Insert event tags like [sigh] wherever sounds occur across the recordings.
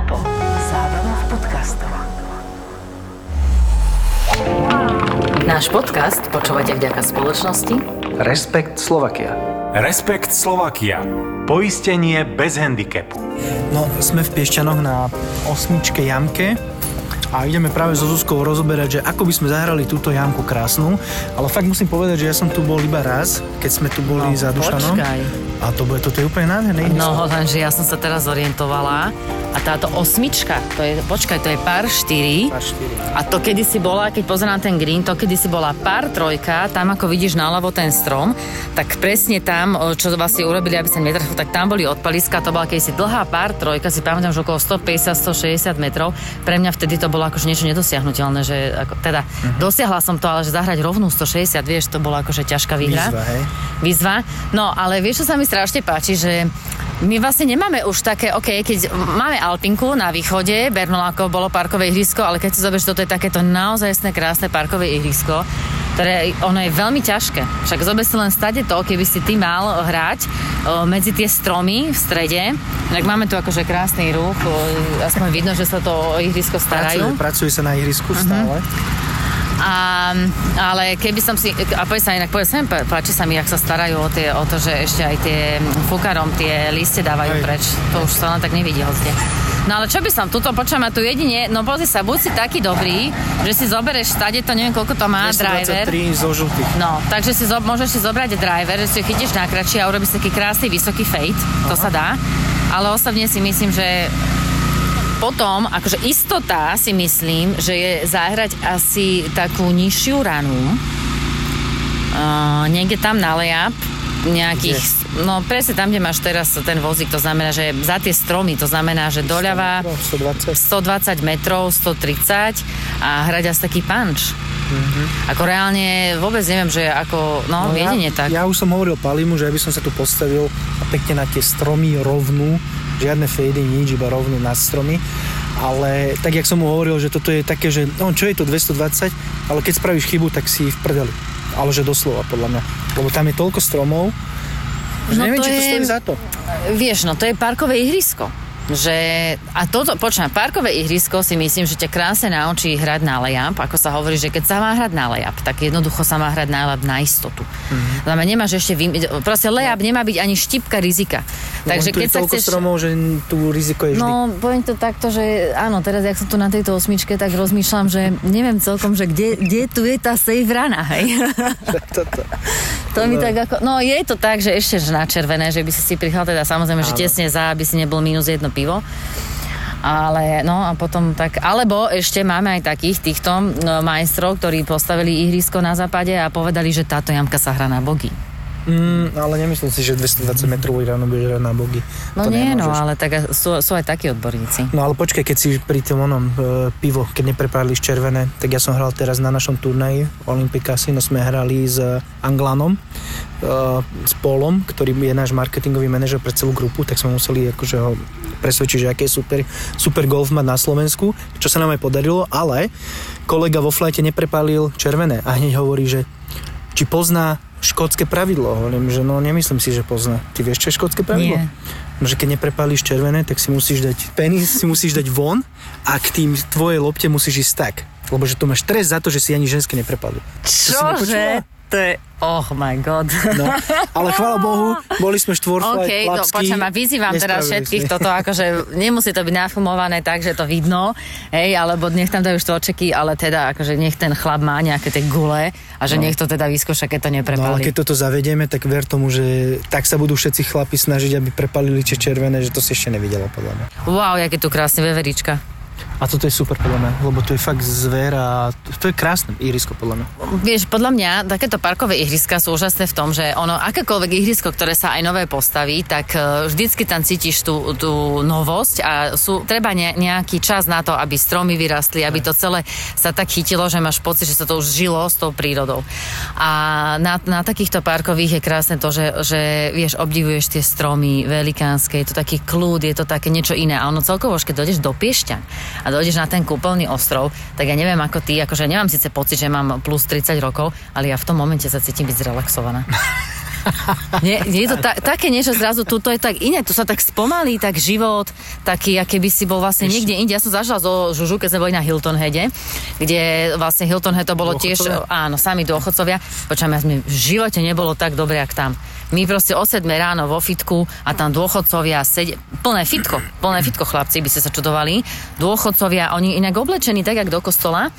ZAPO. Zábrná v podcastov. Náš podcast počúvate vďaka spoločnosti Respekt Slovakia. Respekt Slovakia. Poistenie bez handicapu. No, sme v Piešťanoch na osmičke jamke a ideme práve so Zuzkou rozoberať, že ako by sme zahrali túto jamku krásnu, ale fakt musím povedať, že ja som tu bol iba raz, keď sme tu boli No, za Dušanom. počkaj. A to, bude, toto je úplne nádherné. No, lenže ja som sa teraz zorientovala a táto osmička, to je, počkaj, to je pár 4. Pár štyri. A to kedy si bola, keď pozerám ten green, to kedy si bola pár trojka, tam ako vidíš naľavo ten strom, tak presne tam, čo vlastne urobili, aby sa netrafil, tak tam boli odpaliska, to bola kedysi dlhá pár trojka, si pamätám, že okolo 150-160 metrov. Pre mňa vtedy to bolo akože niečo nedosiahnutelné, že ako, teda Mhm. dosiahla som to, ale že zahrať rovnú 160, vieš, to bolo akože ťažká výhra. Výzva, hej. Výzva. No, ale vieš, čo sa mi strašne páči, že my vlastne nemáme už také, OK, keď máme Alpinku na východe, Bernoláko bolo parkové ihrisko, ale keď si zoberieš, toto je takéto naozaj krásne parkové ihrisko, ktoré ono je veľmi ťažké. Však zober si len stade to, keby si ty mal hrať o, medzi tie stromy v strede. Tak máme tu akože krásny ruch, o, aspoň vidno, že sa to o ihrisko starajú. Pracuje, pracuje sa na ihrisku stále. A, ale keby som si, a povedz sa inak, mi, pá- páči sa mi, jak sa starajú o, tie, o to, že ešte aj tie fúkarom tie liste dávajú Hej. preč. To už sa len tak nevidí hozde. No ale čo by som, tuto počujem, tu jedine, no pozri sa, buď si taký dobrý, že si zobereš stade, to neviem, koľko to má, driver. 223 zo žltých. No, takže si zo, môžeš si zobrať driver, že si ho chytíš na kračí a urobíš taký krásny vysoký fade, to sa dá. Ale osobne si myslím, že potom, akože istota si myslím, že je zahrať asi takú nižšiu ranu. Uh, niekde tam na lejap, nejakých, no presne tam, kde máš teraz ten vozík, to znamená, že za tie stromy, to znamená, že doľava 120. 120 metrov, 130 a hrať asi taký punch. Ako reálne vôbec neviem, že ako, no, no jedine ja, tak. Ja už som hovoril Palimu, že ja by som sa tu postavil a pekne na tie stromy rovnú, žiadne fady, nič, iba rovnú na stromy. Ale tak, jak som mu hovoril, že toto je také, že no čo je to 220, ale keď spravíš chybu, tak si v prdeli. Ale že doslova, podľa mňa. Lebo tam je toľko stromov, že No neviem, to či to je- stojí za to. Vieš, no to je parkové ihrisko. Že, a toto, počujem, parkové ihrisko si myslím, že ťa krásne naučí hrať na layup, ako sa hovorí, že keď sa má hrať na layup, tak jednoducho sa má hrať na layup na istotu. Mm-hmm. Znamená, nemáš ešte, vym... proste layup nemá byť ani štipka rizika. Takže Takže keď sa chceš... stromov, že tu riziko je vždy. No, poviem to takto, že áno, teraz, jak som tu na tejto osmičke, tak rozmýšľam, že neviem celkom, že kde, kde tu je tá safe rana, hej? [laughs] Toto. to mi tak ako, no je to tak, že ešte že na červené, že by si si prichal teda samozrejme, že Áno. tesne za, aby si nebol minus jedno pivo. Ale no a potom tak, alebo ešte máme aj takých týchto no, majstrov, ktorí postavili ihrisko na západe a povedali, že táto jamka sa hrá na bogy. Mm, ale nemyslím si, že 220 metrový ráno bude hrať na bogy. No To nie, no, nemôžeš. ale tak sú, sú aj takí odborníci. No ale počkaj, keď si pri tom onom e, pivo, keď neprepáliliš červené, tak ja som hral teraz na našom turnaji Olympic Casino, sme hrali s Anglanom, e, s Polom, ktorý je náš marketingový manažer pre celú grupu, tak sme museli akože ho presvedčiť, že aké je super, super golf mať na Slovensku, čo sa nám aj podarilo, ale kolega vo flajte neprepálil červené a hneď hovorí, že či pozná škótske pravidlo. Hovorím, že no nemyslím si, že pozná. Ty vieš, čo je škótske pravidlo? Nie. No, že keď neprepálíš červené, tak si musíš dať penis, si musíš dať von a k tým tvojej lopte musíš ísť tak. Lebo že tu máš stres za to, že si ani ženské nepočula? Čože? To je, oh my god. No, ale chvála Bohu, boli sme štvorflaj, OK, to chlapskí. počujem, vyzývam teraz všetkých sme. toto, akože nemusí to byť nafilmované tak, že to vidno, hej, alebo nech tam dajú štvorčeky, ale teda akože nech ten chlap má nejaké tie gule a že nech to teda vyskúša, keď to No ale keď toto zavedieme, tak ver tomu, že tak sa budú všetci chlapi snažiť, aby prepalili tie červené, že to si ešte nevidela podľa mňa. Wow, jaké tu krásne veverička. A toto je super podľa mňa, lebo to je fakt zver a to je krásne ihrisko podľa mňa. Vieš, podľa mňa takéto parkové ihriska sú úžasné v tom, že ono, akékoľvek ihrisko, ktoré sa aj nové postaví, tak e, vždycky tam cítiš tú, tú novosť a sú, treba ne, nejaký čas na to, aby stromy vyrastli, aby to celé sa tak chytilo, že máš pocit, že sa to už žilo s tou prírodou. A na, na takýchto parkových je krásne to, že, že vieš, obdivuješ tie stromy velikánske, je to taký kľud, je to také niečo iné. A ono celkovo, keď dojdeš do Piešťan a dojdeš na ten kúpeľný ostrov, tak ja neviem ako ty, akože nemám síce pocit, že mám plus 30 rokov, ale ja v tom momente sa cítim byť zrelaxovaná. [laughs] Nie, je to ta, také niečo zrazu, tu to je tak iné, tu sa tak spomalí, tak život, taký, aké by si bol vlastne niekde inde. Ja som zažila zo Žužu, keď sme boli na Hilton Heade, kde vlastne Hilton Head to bolo tiež, áno, sami dôchodcovia. Počujem, ja v živote nebolo tak dobre, jak tam. My proste o 7 ráno vo fitku a tam dôchodcovia sedia, plné fitko, plné fitko chlapci, by ste sa čudovali. Dôchodcovia, oni inak oblečení tak, jak do kostola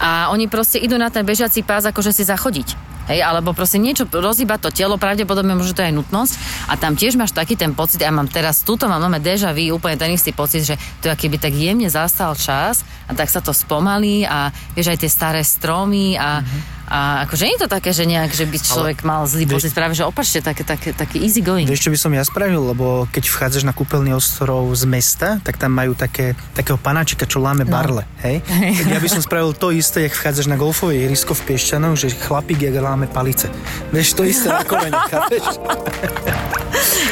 a oni proste idú na ten bežiaci pás, akože si zachodiť. Hej, alebo proste niečo rozhýba to telo, pravdepodobne možno to aj nutnosť a tam tiež máš taký ten pocit, ja mám teraz, túto mám máme deja vu, úplne ten istý pocit, že to je keby tak jemne zastal čas a tak sa to spomalí a vieš aj tie staré stromy a, mm-hmm. A akože nie je to také, že nejak, že by človek Ale, mal zlý pocit, práve že opačne, také, také, také easy going. Vieš, čo by som ja spravil, lebo keď vchádzaš na kúpeľný ostrov z mesta, tak tam majú také, takého panáčika, čo láme no. barle, hej? [laughs] ja by som spravil to isté, jak vchádzaš na golfové ihrisko v Piešťanoch, že chlapík, jak láme palice. Vieš, to isté na kolene?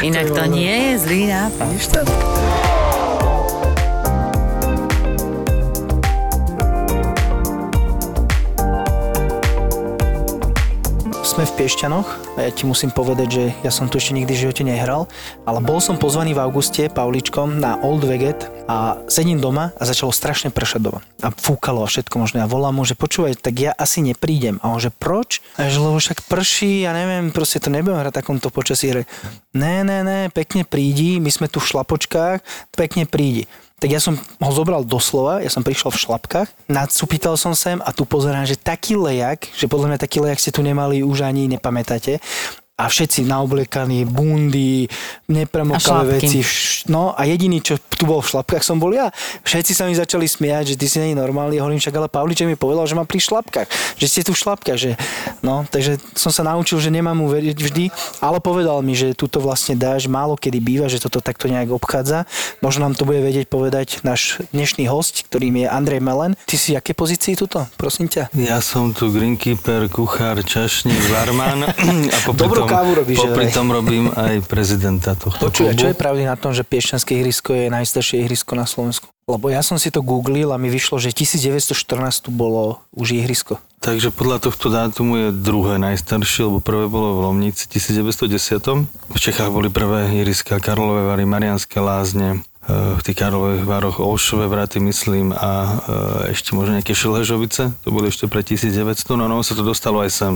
Inak to, to nie je zlý nápad. Víš to? Sme v Piešťanoch a ja ti musím povedať, že ja som tu ešte nikdy v živote nehral, ale bol som pozvaný v auguste Pauličkom na Old Veget a sedím doma a začalo strašne pršať doma. A fúkalo a všetko možné. A volám mu, že počúvaj, tak ja asi neprídem. A on, že proč? A že lebo však prší, ja neviem, proste to nebudem hrať takomto počasí. Ne, ne, ne, pekne prídi, my sme tu v šlapočkách, pekne prídi tak ja som ho zobral doslova, ja som prišiel v šlapkách, nadsupýtal som sem a tu pozerám, že taký lejak, že podľa mňa taký lejak ste tu nemali už ani nepamätáte a všetci naobliekaní, bundy, nepremokavé veci. No a jediný, čo tu bol v šlapkách, som bol ja. Všetci sa mi začali smiať, že ty si není normálny. Hovorím však, ale Pavliček mi povedal, že mám pri šlapkách. Že ste tu v šlapkách. Že... No, takže som sa naučil, že nemám mu veriť vždy, ale povedal mi, že tuto vlastne dáš, málo kedy býva, že toto takto nejak obchádza. Možno nám to bude vedieť povedať náš dnešný host, ktorým je Andrej Melen. Ty si v aké pozícii tuto, prosím ťa? Ja som tu greenkeeper, kuchár, čašník, barman [coughs] a popri Dobrú kávu robíš. Popri tom robím aj prezidenta tohto Počuj, čo je pravdy na tom, že Piešťanské ihrisko je najstaršie ihrisko na Slovensku? Lebo ja som si to googlil a mi vyšlo, že 1914 tu bolo už ihrisko. Takže podľa tohto dátumu je druhé najstaršie, lebo prvé bolo v Lomnici 1910. V Čechách boli prvé ihriska Karlové Vary, Marianské lázne, v tých Karlových vároch Olšové vraty, myslím, a ešte možno nejaké Šilhežovice, to boli ešte pre 1900, no, no sa to dostalo aj sem.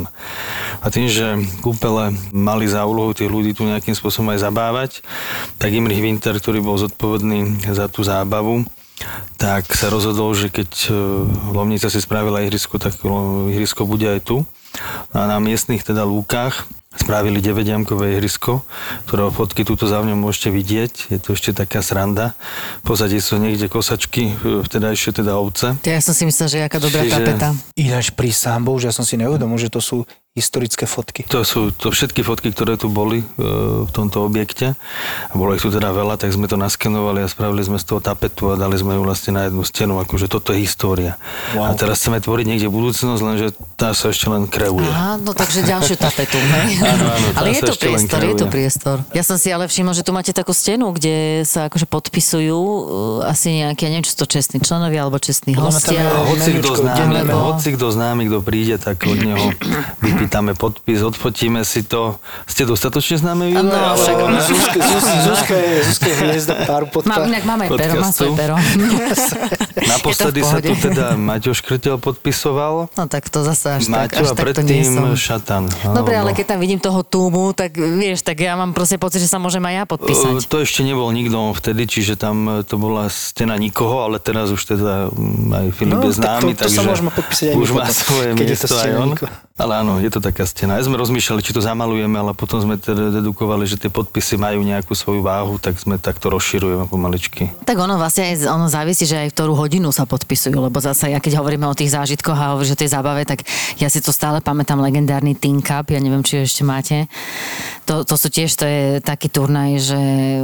A tým, že kúpele mali za úlohu tých ľudí tu nejakým spôsobom aj zabávať, tak Imrich Winter, ktorý bol zodpovedný za tú zábavu, tak sa rozhodol, že keď Lomnica si spravila ihrisko, tak ihrisko bude aj tu. A na miestnych teda lúkach spravili 9-jamkové ihrisko, ktorého fotky túto za mňa môžete vidieť. Je to ešte taká sranda. Pozadí sú niekde kosačky, vtedajšie teda ovce. Ja som si myslel, že je aká dobrá Čiže... tapeta. Ináč pri Bohu, že ja som si neuvedomil, že to sú historické fotky. To sú to všetky fotky, ktoré tu boli e, v tomto objekte. A bolo ich tu teda veľa, tak sme to naskenovali a spravili sme z toho tapetu a dali sme ju vlastne na jednu stenu, akože toto je história. Wow. A teraz chceme tvoriť niekde budúcnosť, lenže tá sa ešte len kreuje. Aha, no takže ďalšiu tapetu, [laughs] áno, áno, ale je to priestor, je to priestor. Ja som si ale všimol, že tu máte takú stenu, kde sa akože podpisujú uh, asi nejaké, neviem, či to čestní členovia alebo čestní hostia. Hoci kto známy, kto príde, tak od neho vypí dáme podpis, odfotíme si to. Ste dostatočne známe vy? Áno, však [laughs] Zuzka, Zuzka, je, Zuzka je hviezda pár podka- Mám, inak máme pero, mám svoje pero. [laughs] [laughs] Naposledy sa tu teda Maťo Škrtel podpisoval. No tak to zase až Maťo tak, až a predtým Šatan. Dobre, ale keď tam vidím toho túmu, tak vieš, tak ja mám proste pocit, že sa môžem aj ja podpísať. Uh, to ešte nebol nikto vtedy, čiže tam to bola stena nikoho, ale teraz už teda mm, aj Filip no, je známy, to, to takže sa môžeme podpísať aj už má svoje miesto aj on. Ale áno, je to taká stena. Ja sme rozmýšľali, či to zamalujeme, ale potom sme teda dedukovali, že tie podpisy majú nejakú svoju váhu, tak sme takto rozširujeme pomaličky. Tak ono vlastne aj, ono závisí, že aj v ktorú hodinu sa podpisujú, lebo zase ja keď hovoríme o tých zážitkoch a hovorím, že tej zábave, tak ja si to stále pamätám legendárny Teen Cup, ja neviem, či ešte máte. To, to sú tiež, to je taký turnaj, že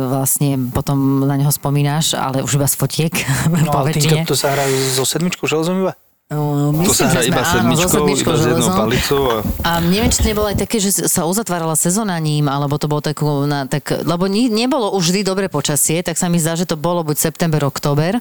vlastne potom na neho spomínaš, ale už iba z fotiek. [laughs] No ale Teen Cup to sa hrá so sedmičkou železom iba? No, myslím, to sa hrá iba sedmičkou, iba s jednou palicou. A... a neviem, či to nebolo aj také, že sa uzatvárala sezóna ním, alebo to bolo tak, na, tak lebo ni, nebolo už vždy dobre počasie, tak sa mi zdá, že to bolo buď september, október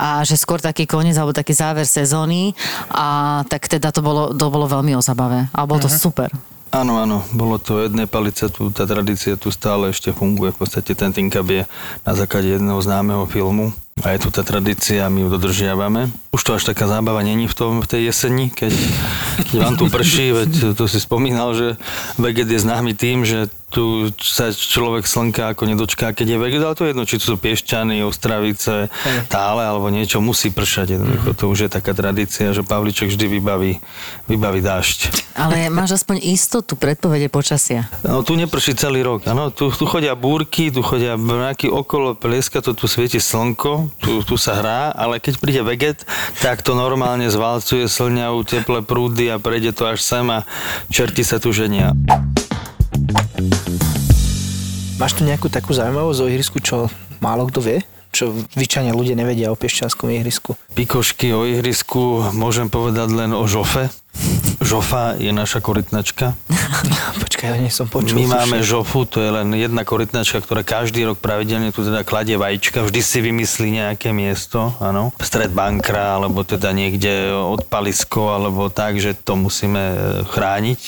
a že skôr taký koniec alebo taký záver sezóny a tak teda to bolo, to bolo veľmi o zabave a bolo to uh-huh. super. Áno, áno, bolo to jedné palice, tu, tá tradícia tu stále ešte funguje. V podstate ten Tinkab je na základe jedného známeho filmu a je tu tá tradícia, my ju dodržiavame. Už to až taká zábava není v, tom, v tej jeseni, keď, [laughs] keď vám tu prší, veď tu si spomínal, že veget je známy tým, že tu sa človek slnka ako nedočká, keď je veget, ale to je jedno, či to sú Piešťany, Ostravice, Tále alebo niečo, musí pršať. Jednoducho, to už je taká tradícia, že Pavliček vždy vybaví, vybaví dážď. Ale máš aspoň istotu predpovede počasia. No tu neprší celý rok, áno, tu, tu chodia búrky, tu chodia mraky okolo, plieska to, tu svieti slnko, tu, tu sa hrá, ale keď príde veget, tak to normálne zvalcuje slňavu, teplé prúdy a prejde to až sem a čerti sa tu ženia. Máš tu nejakú takú zaujímavosť o ihrisku, čo málo kto vie? Čo zvyčajne ľudia nevedia o piešťanskom ihrisku? Pikošky o ihrisku môžem povedať len o žofe. Žofa je naša korytnačka. [laughs] Počkaj, ja nie som počul. My máme žofu, to je len jedna korytnačka, ktorá každý rok pravidelne tu teda kladie vajíčka, vždy si vymyslí nejaké miesto, áno, stred bankra, alebo teda niekde odpalisko, alebo tak, že to musíme e, chrániť,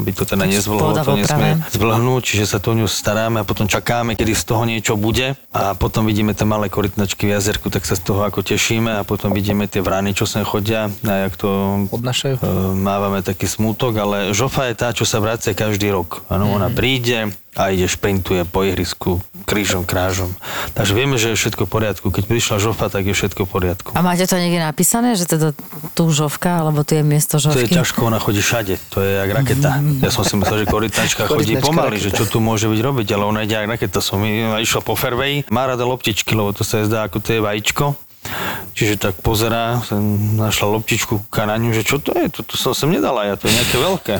aby to teda nezvlhlo, to nesmie zvlhnúť, čiže sa to o ňu staráme a potom čakáme, kedy z toho niečo bude a potom vidíme tie malé korytnačky v jazerku, tak sa z toho ako tešíme a potom vidíme tie vrany, čo sem chodia a jak to Odnašajú? E, mávame taký smútok, ale žofa je tá, čo sa vracia každý rok. Áno, ona príde a ide šprintuje po ihrisku krížom, krážom. Takže vieme, že je všetko v poriadku. Keď prišla žofa, tak je všetko v poriadku. A máte to niekde napísané, že teda tu žovka, alebo tu je miesto To je žovky? ťažko, ona chodí všade. To je jak raketa. Ja som si myslel, že korytnačka chodí pomaly, raketa. že čo tu môže byť robiť, ale ona ide jak raketa. Som išla po fairway, má rada loptičky, lebo to sa zdá ako to je vajíčko. Čiže tak pozerá, našla loptičku, kúka na ňu, že čo to je? Toto som sem nedala ja, to je nejaké veľké.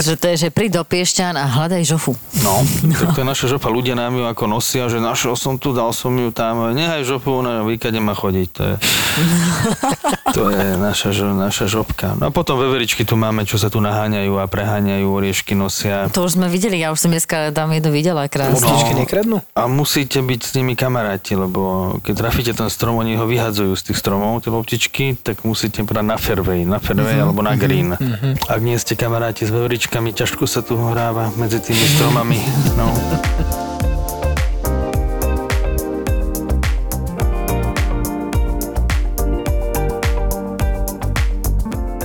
Že to je, že príď do Piešťan a hľadaj žofu. No, tak to je naša žopa. Ľudia nám ju ako nosia, že našiel som tu, dal som ju tam. Nehaj žopu, ona vykade má chodiť. To je, [laughs] to je naša, naša žopka. No a potom veveričky tu máme, čo sa tu naháňajú a preháňajú, oriešky nosia. To už sme videli, ja už som dneska tam jednu videla krásne. Loptičky nekradnú? A musíte byť s nimi kamaráti, lebo keď trafíte ten strom, oni ho vyhadzujú z tých stromov, tie loptičky, tak musíte brať na fairway, na fairway alebo na green. Ak nie ste kamaráti s veveričkami, ťažko sa tu hráva medzi tými stromami. No.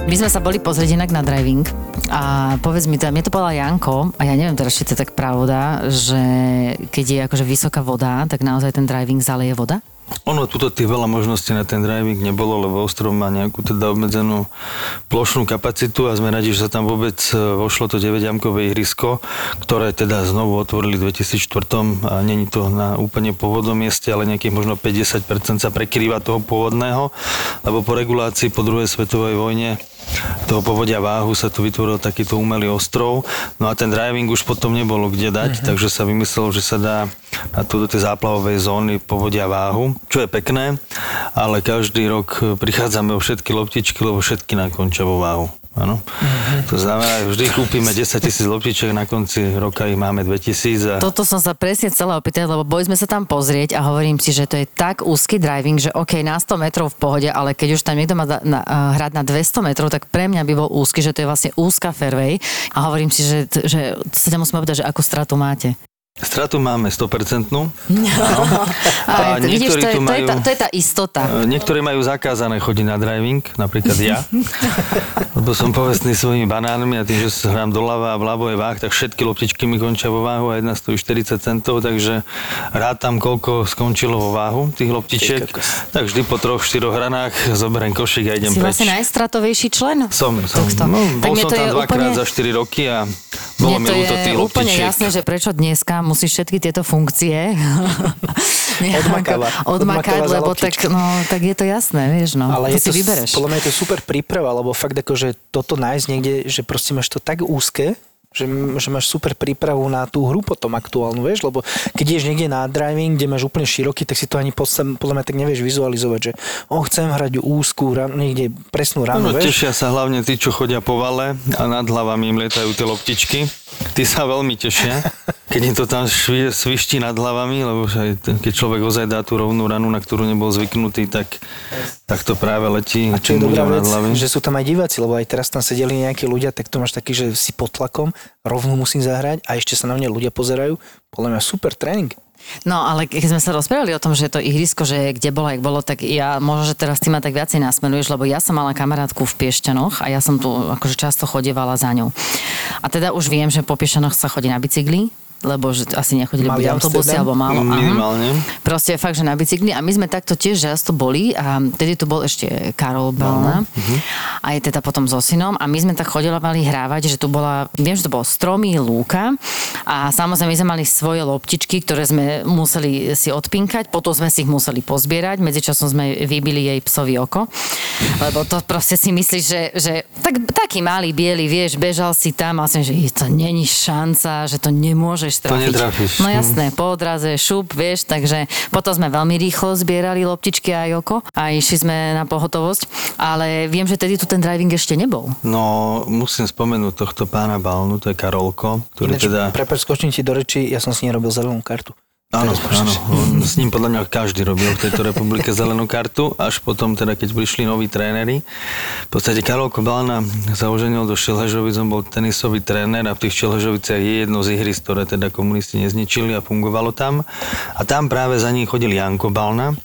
My sme sa boli pozrieť inak na driving a povedz mi to, mne to povedal Janko a ja neviem teraz, či to je tak pravda, že keď je akože vysoká voda, tak naozaj ten driving zaleje voda? Ono, tuto tých veľa možností na ten driving nebolo, lebo ostrov má nejakú teda obmedzenú plošnú kapacitu a sme radi, že sa tam vôbec e, vošlo to 9-jamkové ihrisko, ktoré teda znovu otvorili v 2004 a není to na úplne pôvodnom mieste, ale nejakých možno 50% sa prekrýva toho pôvodného, lebo po regulácii po druhej svetovej vojne toho povodia váhu sa tu vytvoril takýto umelý ostrov. No a ten driving už potom nebolo kde dať, takže sa vymyslelo, že sa dá na tu do tej záplavovej zóny povodia váhu, čo je pekné, ale každý rok prichádzame o všetky loptičky, lebo všetky nakončia vo váhu. Áno. To znamená, vždy kúpime 10 tisíc loptičiek, na konci roka ich máme 2000 a Toto som sa presne chcela opýtať, lebo boli sme sa tam pozrieť a hovorím si, že to je tak úzky driving, že OK, na 100 metrov v pohode, ale keď už tam niekto má da- na, uh, hrať na 200 metrov, tak pre mňa by bol úzky, že to je vlastne úzka fairway a hovorím si, že, že sa ťa musím opýtať, že akú stratu máte. Stratu máme 100%. [laughs] A, A vidíš, niektorí to je, tu to, je majú- tá, to je tá istota. E, Niektorí majú zakázané chodiť na driving, napríklad ja. [laughs] Lebo som povestný svojimi banánmi a tým, že hrám doľava a vľavo je váh, tak všetky loptičky mi končia vo váhu a jedna stojí 40 centov, takže rád tam koľko skončilo vo váhu tých loptičiek. Tak vždy po troch, štyroch hranách zoberiem košík a idem Si preč. vlastne najstratovejší člen. Som, som. No, Tak bol mne som to tam dvakrát úplne- za 4 roky a bolo mi to je tých úplne loptičiek. jasné, že prečo dneska musíš všetky tieto funkcie [laughs] nejako Odmakáva. odmakať, lebo tak, no, tak je to jasné, vieš, no. Ale to je si to, vybereš. podľa mňa je to super príprava, lebo fakt akože toto nájsť niekde, že proste máš to tak úzke, že, že máš super prípravu na tú hru potom aktuálnu, vieš, lebo keď ideš niekde na driving, kde máš úplne široký, tak si to ani podľa, podľa mňa tak nevieš vizualizovať, že o, chcem hrať úzkú, ran, niekde presnú ranu, No, vieš. tešia sa hlavne tí, čo chodia po vale a nad hlavami im lietajú tie loptičky. Tí sa veľmi tešia, keď im to tam švi, sviští nad hlavami, lebo keď človek ozaj dá tú rovnú ranu, na ktorú nebol zvyknutý, tak, tak to práve letí A čo je dobrá vec, že sú tam aj diváci, lebo aj teraz tam sedeli nejakí ľudia, tak to máš taký, že si pod tlakom, rovno musím zahrať a ešte sa na mňa ľudia pozerajú. Podľa mňa super tréning. No ale keď sme sa rozprávali o tom, že to ihrisko, že kde bolo, jak bolo, tak ja možno, že teraz ty ma tak viacej nasmenuješ, lebo ja som mala kamarátku v Piešťanoch a ja som tu akože často chodievala za ňou. A teda už viem, že po Piešťanoch sa chodí na bicykli, lebo že asi nechodili Mali buď autobusy alebo málo. aha. Minimálne. Proste fakt, že na bicykli. A my sme takto tiež často boli a vtedy tu bol ešte Karol No, mhm. a je teda potom so synom a my sme tak chodili hrávať, že tu bola, viem, že to bolo stromy, lúka a samozrejme my sme mali svoje loptičky, ktoré sme museli si odpinkať, potom sme si ich museli pozbierať, medzičasom sme vybili jej psovi oko, lebo to proste si myslíš, že, že tak, taký malý, biely, vieš, bežal si tam a som, že to není šanca, že to nemôžeš To trafiť. netrafíš. No jasné, po odraze šup, vieš, takže potom sme veľmi rýchlo zbierali loptičky a oko a išli sme na pohotovosť, ale viem, že tedy tu ten driving ešte nebol. No, musím spomenúť tohto pána Balnu, to je Karolko, ktorý Ináč, teda... Prepáč, skočím ti do reči, ja som si nerobil zelenú kartu. Áno, áno. On, s ním podľa mňa každý robil v tejto republike zelenú kartu, až potom teda, keď prišli noví tréneri. V podstate Karol Kobalna sa oženil do Šelhežovic, on bol tenisový tréner a v tých Šelhežoviciach je jedno z ihrisk, ktoré teda komunisti nezničili a fungovalo tam. A tam práve za ním chodil Janko Balna,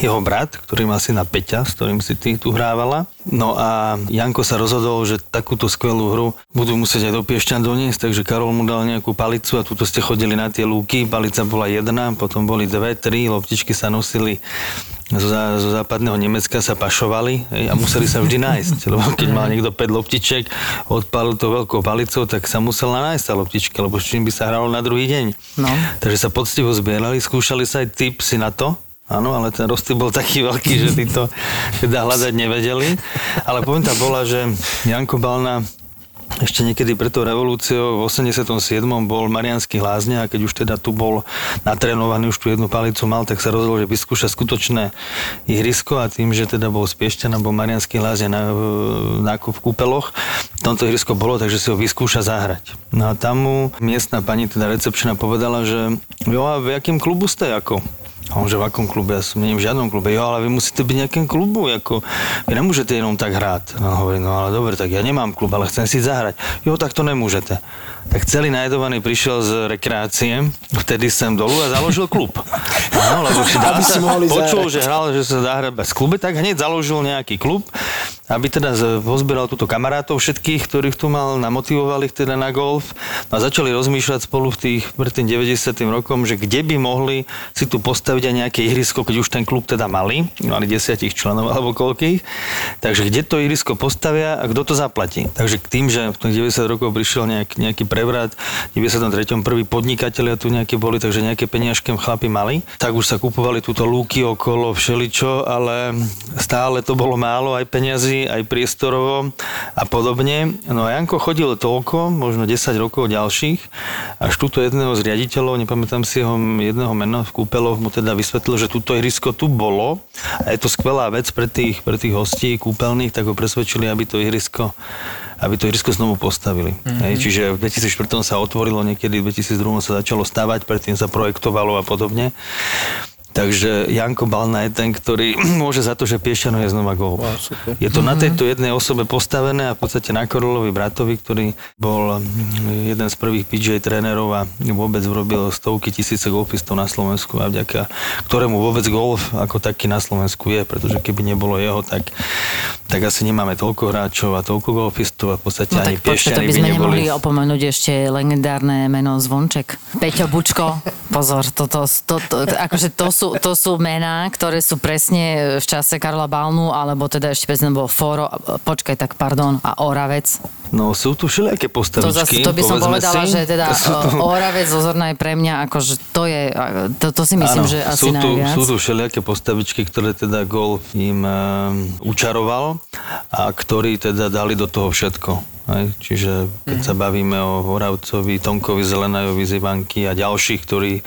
jeho brat, ktorý má syna Peťa, s ktorým si ty tu hrávala. No a Janko sa rozhodol, že takúto skvelú hru budú musieť aj do Piešťan doniesť, takže Karol mu dal nejakú palicu a tuto ste chodili na tie lúky. Palica bola jedna, potom boli dve, tri, loptičky sa nosili zo, zá- zo západného Nemecka sa pašovali hej, a museli sa vždy nájsť, [laughs] lebo keď mal niekto 5 loptiček, odpalil to veľkou palicou, tak sa musela nájsť tá loptička, lebo s čím by sa hralo na druhý deň. No. Takže sa poctivo zbierali, skúšali sa aj typ si na to, Áno, ale ten roztyp bol taký veľký, že tí to teda hľadať nevedeli. Ale pointa bola, že Janko Balna ešte niekedy pred tou revolúciou v 87. bol Marianský lázne a keď už teda tu bol natrénovaný, už tu jednu palicu mal, tak sa rozhodol, že vyskúša skutočné ihrisko a tým, že teda bol a bol Marianský lázne na, nákup v kúpeloch, tomto ihrisko bolo, takže si ho vyskúša zahrať. No a tam mu miestna pani, teda recepčná povedala, že jo, a v jakým klubu ste ako? A on že v akom klube? Ja som nie v žiadnom klube. Jo, ale vy musíte byť nejakým klubu, ako vy nemôžete jenom tak hrať. No hovorí, no ale dobre, tak ja nemám klub, ale chcem si zahrať. Jo, tak to nemôžete. Tak celý najedovaný prišiel z rekreácie, vtedy sem dolu a založil klub. Áno, [laughs] lebo si dá sa, mohli počul, zahrať. že hral, že sa dá hrať bez klube, tak hneď založil nejaký klub, aby teda pozbieral túto kamarátov všetkých, ktorých tu mal, namotivovali ich teda na golf a začali rozmýšľať spolu v tých pred tým 90. rokom, že kde by mohli si tu postaviť aj nejaké ihrisko, keď už ten klub teda mali, mali desiatich členov [laughs] alebo koľkých, takže kde to ihrisko postavia a kto to zaplatí. Takže k tým, že v tých 90 rokov prišiel nejak, nejaký prevrat, v 93. prvý podnikatelia tu nejaké boli, takže nejaké peniažkem chlapi mali, tak už sa kupovali túto lúky okolo všeličo, ale stále to bolo málo aj peňazí, aj priestorovo a podobne. No a Janko chodil toľko, možno 10 rokov ďalších, až túto jedného z riaditeľov, nepamätám si jeho jedného mena v kúpeloch, mu teda vysvetlil, že túto ihrisko tu bolo a je to skvelá vec pre tých, pre tých hostí kúpeľných, tak ho presvedčili, aby to ihrisko aby to ihrisko znovu postavili. Mm-hmm. Hej, čiže v 2004 sa otvorilo, niekedy v 2002 sa začalo stavať, predtým sa projektovalo a podobne. Takže Janko Balna je ten, ktorý [clears throat] môže za to, že Piešťano je znova gol. Wow, super. Je to na tejto jednej osobe postavené a v podstate na Korolovi bratovi, ktorý bol mm, jeden z prvých PJ trénerov a vôbec urobil stovky tisíce golfistov na Slovensku a vďaka ktorému vôbec golf ako taký na Slovensku je, pretože keby nebolo jeho, tak, tak asi nemáme toľko hráčov a toľko golfistov a v podstate No ani Piešťany by by sme neboli. nemohli opomenúť ešte legendárne meno Zvonček. Peťo Bučko, pozor, toto, to, to, to, akože to sú, to sú mená, ktoré sú presne v čase Karla Balnu, alebo teda ešte prezident bol Foro, počkaj, tak pardon, a Oravec. No sú tu všelijaké To, zase, postavičky, to by som povedala, si. že teda [laughs] To sú tu- Oravec Zozorná je pre mňa, akože to je, to, to si myslím, Áno, že asi sú tu, najviac. sú tu všelijaké postavičky, ktoré teda golf im um, učaroval a ktorí teda dali do toho všetko. Hej? Čiže keď sa bavíme o Horavcovi, Tonkovi, Zelenajovi, Zivanky a ďalších, ktorí,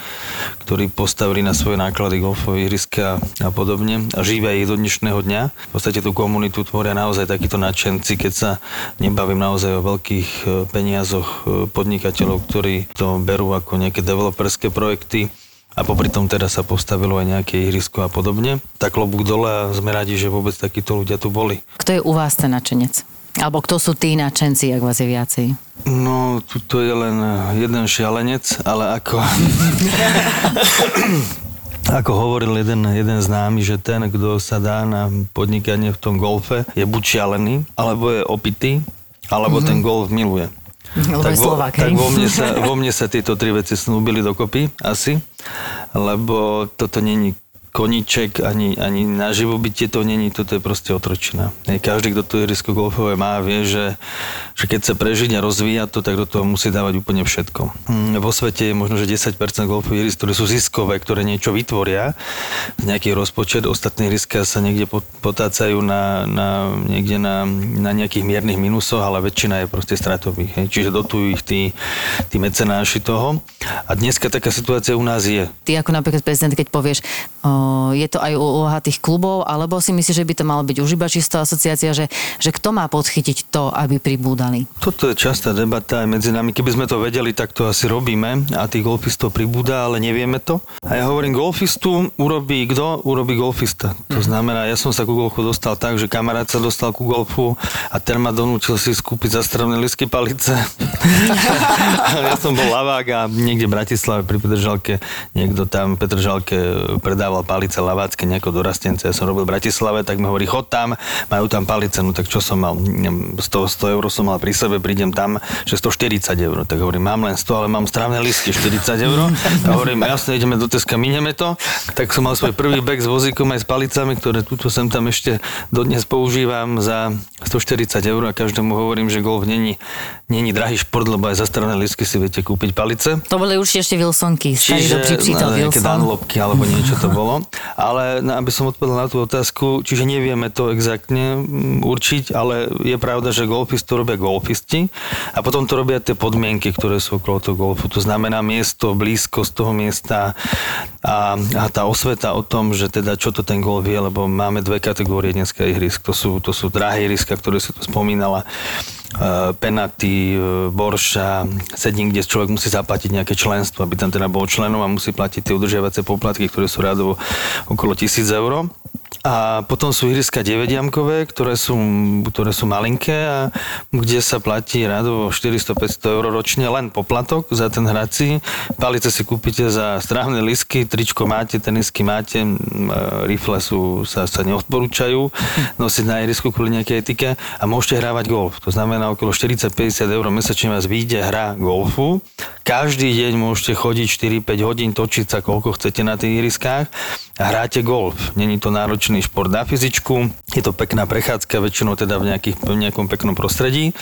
ktorí postavili na svoje náklady golfové ihriska a podobne a živia ich do dnešného dňa. V podstate tú komunitu tvoria naozaj takíto nadšenci, keď sa nebavím naozaj o veľkých e, peniazoch e, podnikateľov, ktorí to berú ako nejaké developerské projekty a popri tom teda sa postavilo aj nejaké ihrisko a podobne. Tak klobúk dole a sme radi, že vôbec takíto ľudia tu boli. Kto je u vás ten načenec? Alebo kto sú tí načenci, ak vás je viacej? No, tuto je len jeden šialenec, ale ako... [laughs] Ako hovoril jeden, jeden známy, že ten, kto sa dá na podnikanie v tom golfe, je buď šialený, alebo je opitý, alebo mm-hmm. ten golf miluje. Lebo tak vo, tak vo mne, sa, vo mne sa tieto tri veci snúbili dokopy, asi, lebo toto není koníček, ani, ani na živobytie to není, toto je proste otročina. Každý, kto tu ihrisko golfové má, vie, že, že keď sa prežiť a rozvíja to, tak do toho musí dávať úplne všetko. Hm, vo svete je možno, že 10% golfových ihrisk, ktoré sú ziskové, ktoré niečo vytvoria, nejaký rozpočet, ostatní ihriska sa niekde potácajú na, na, niekde na, na nejakých miernych minusoch, ale väčšina je proste stratových. Hej. Čiže dotujú ich tí, tí mecenáši toho. A dneska taká situácia u nás je. Ty ako napríklad prezident, keď povieš, o, je to aj úloha tých klubov, alebo si myslíš, že by to malo byť už iba čisto asociácia, že, že kto má podchytiť to, aby pribúdali? Toto je častá debata aj medzi nami. Keby sme to vedeli, tak to asi robíme a tých golfistov pribúda, ale nevieme to. A ja hovorím, golfistu urobí kto? Urobí golfista. To znamená, ja som sa ku golfu dostal tak, že kamarát sa dostal ku golfu a ten ma donúčil si skúpiť zastrelné lisky palice. [laughs] ja som bol lavák a niekde v Bratislave pri Petržalke niekto tam v Petržalke predával palice palice lavácké nejako do rastence. Ja som robil v Bratislave, tak mi hovorí, chod tam, majú tam palice, no tak čo som mal, 100, 100 eur som mal pri sebe, prídem tam, že 140 eur. Tak hovorím, mám len 100, ale mám strávne listky 40 eur. A hovorím, jasne, ideme do Teska, mineme to. Tak som mal svoj prvý bag s vozíkom aj s palicami, ktoré túto sem tam ešte dodnes používam za 140 eur a každému hovorím, že golf není, není drahý šport, lebo aj za strávne listky si viete kúpiť palice. To boli určite ešte Wilsonky, starý dobrý prítel nejaké Wilson. Dunlopky alebo niečo to bolo. Ale aby som odpovedal na tú otázku, čiže nevieme to exaktne určiť, ale je pravda, že golfisti to robia golfisti a potom to robia tie podmienky, ktoré sú okolo toho golfu. To znamená miesto, blízkosť toho miesta a, a tá osveta o tom, že teda čo to ten golf je, lebo máme dve kategórie dneska ihrisk. To sú, to sú drahé ihriska, ktoré si tu spomínala penaty, eh, borša, sedím, kde človek musí zaplatiť nejaké členstvo, aby tam teda bol členom a musí platiť tie udržiavacie poplatky, ktoré sú rádovo okolo 1000 eur. A potom sú ihriska 9 ktoré sú, ktoré sú malinké a kde sa platí radovo 400-500 eur ročne len poplatok za ten hrací. Palice si kúpite za strávne lisky, tričko máte, tenisky máte, rifle sú, sa, sa neodporúčajú nosiť na ihrisku kvôli nejakej etike a môžete hrávať golf. To znamená okolo 40-50 eur mesačne vás vyjde hra golfu. Každý deň môžete chodiť 4-5 hodín, točiť sa koľko chcete na tých ihriskách a hráte golf. Není to náročný šport na fyzičku, je to pekná prechádzka, väčšinou teda v, nejakých, v nejakom peknom prostredí.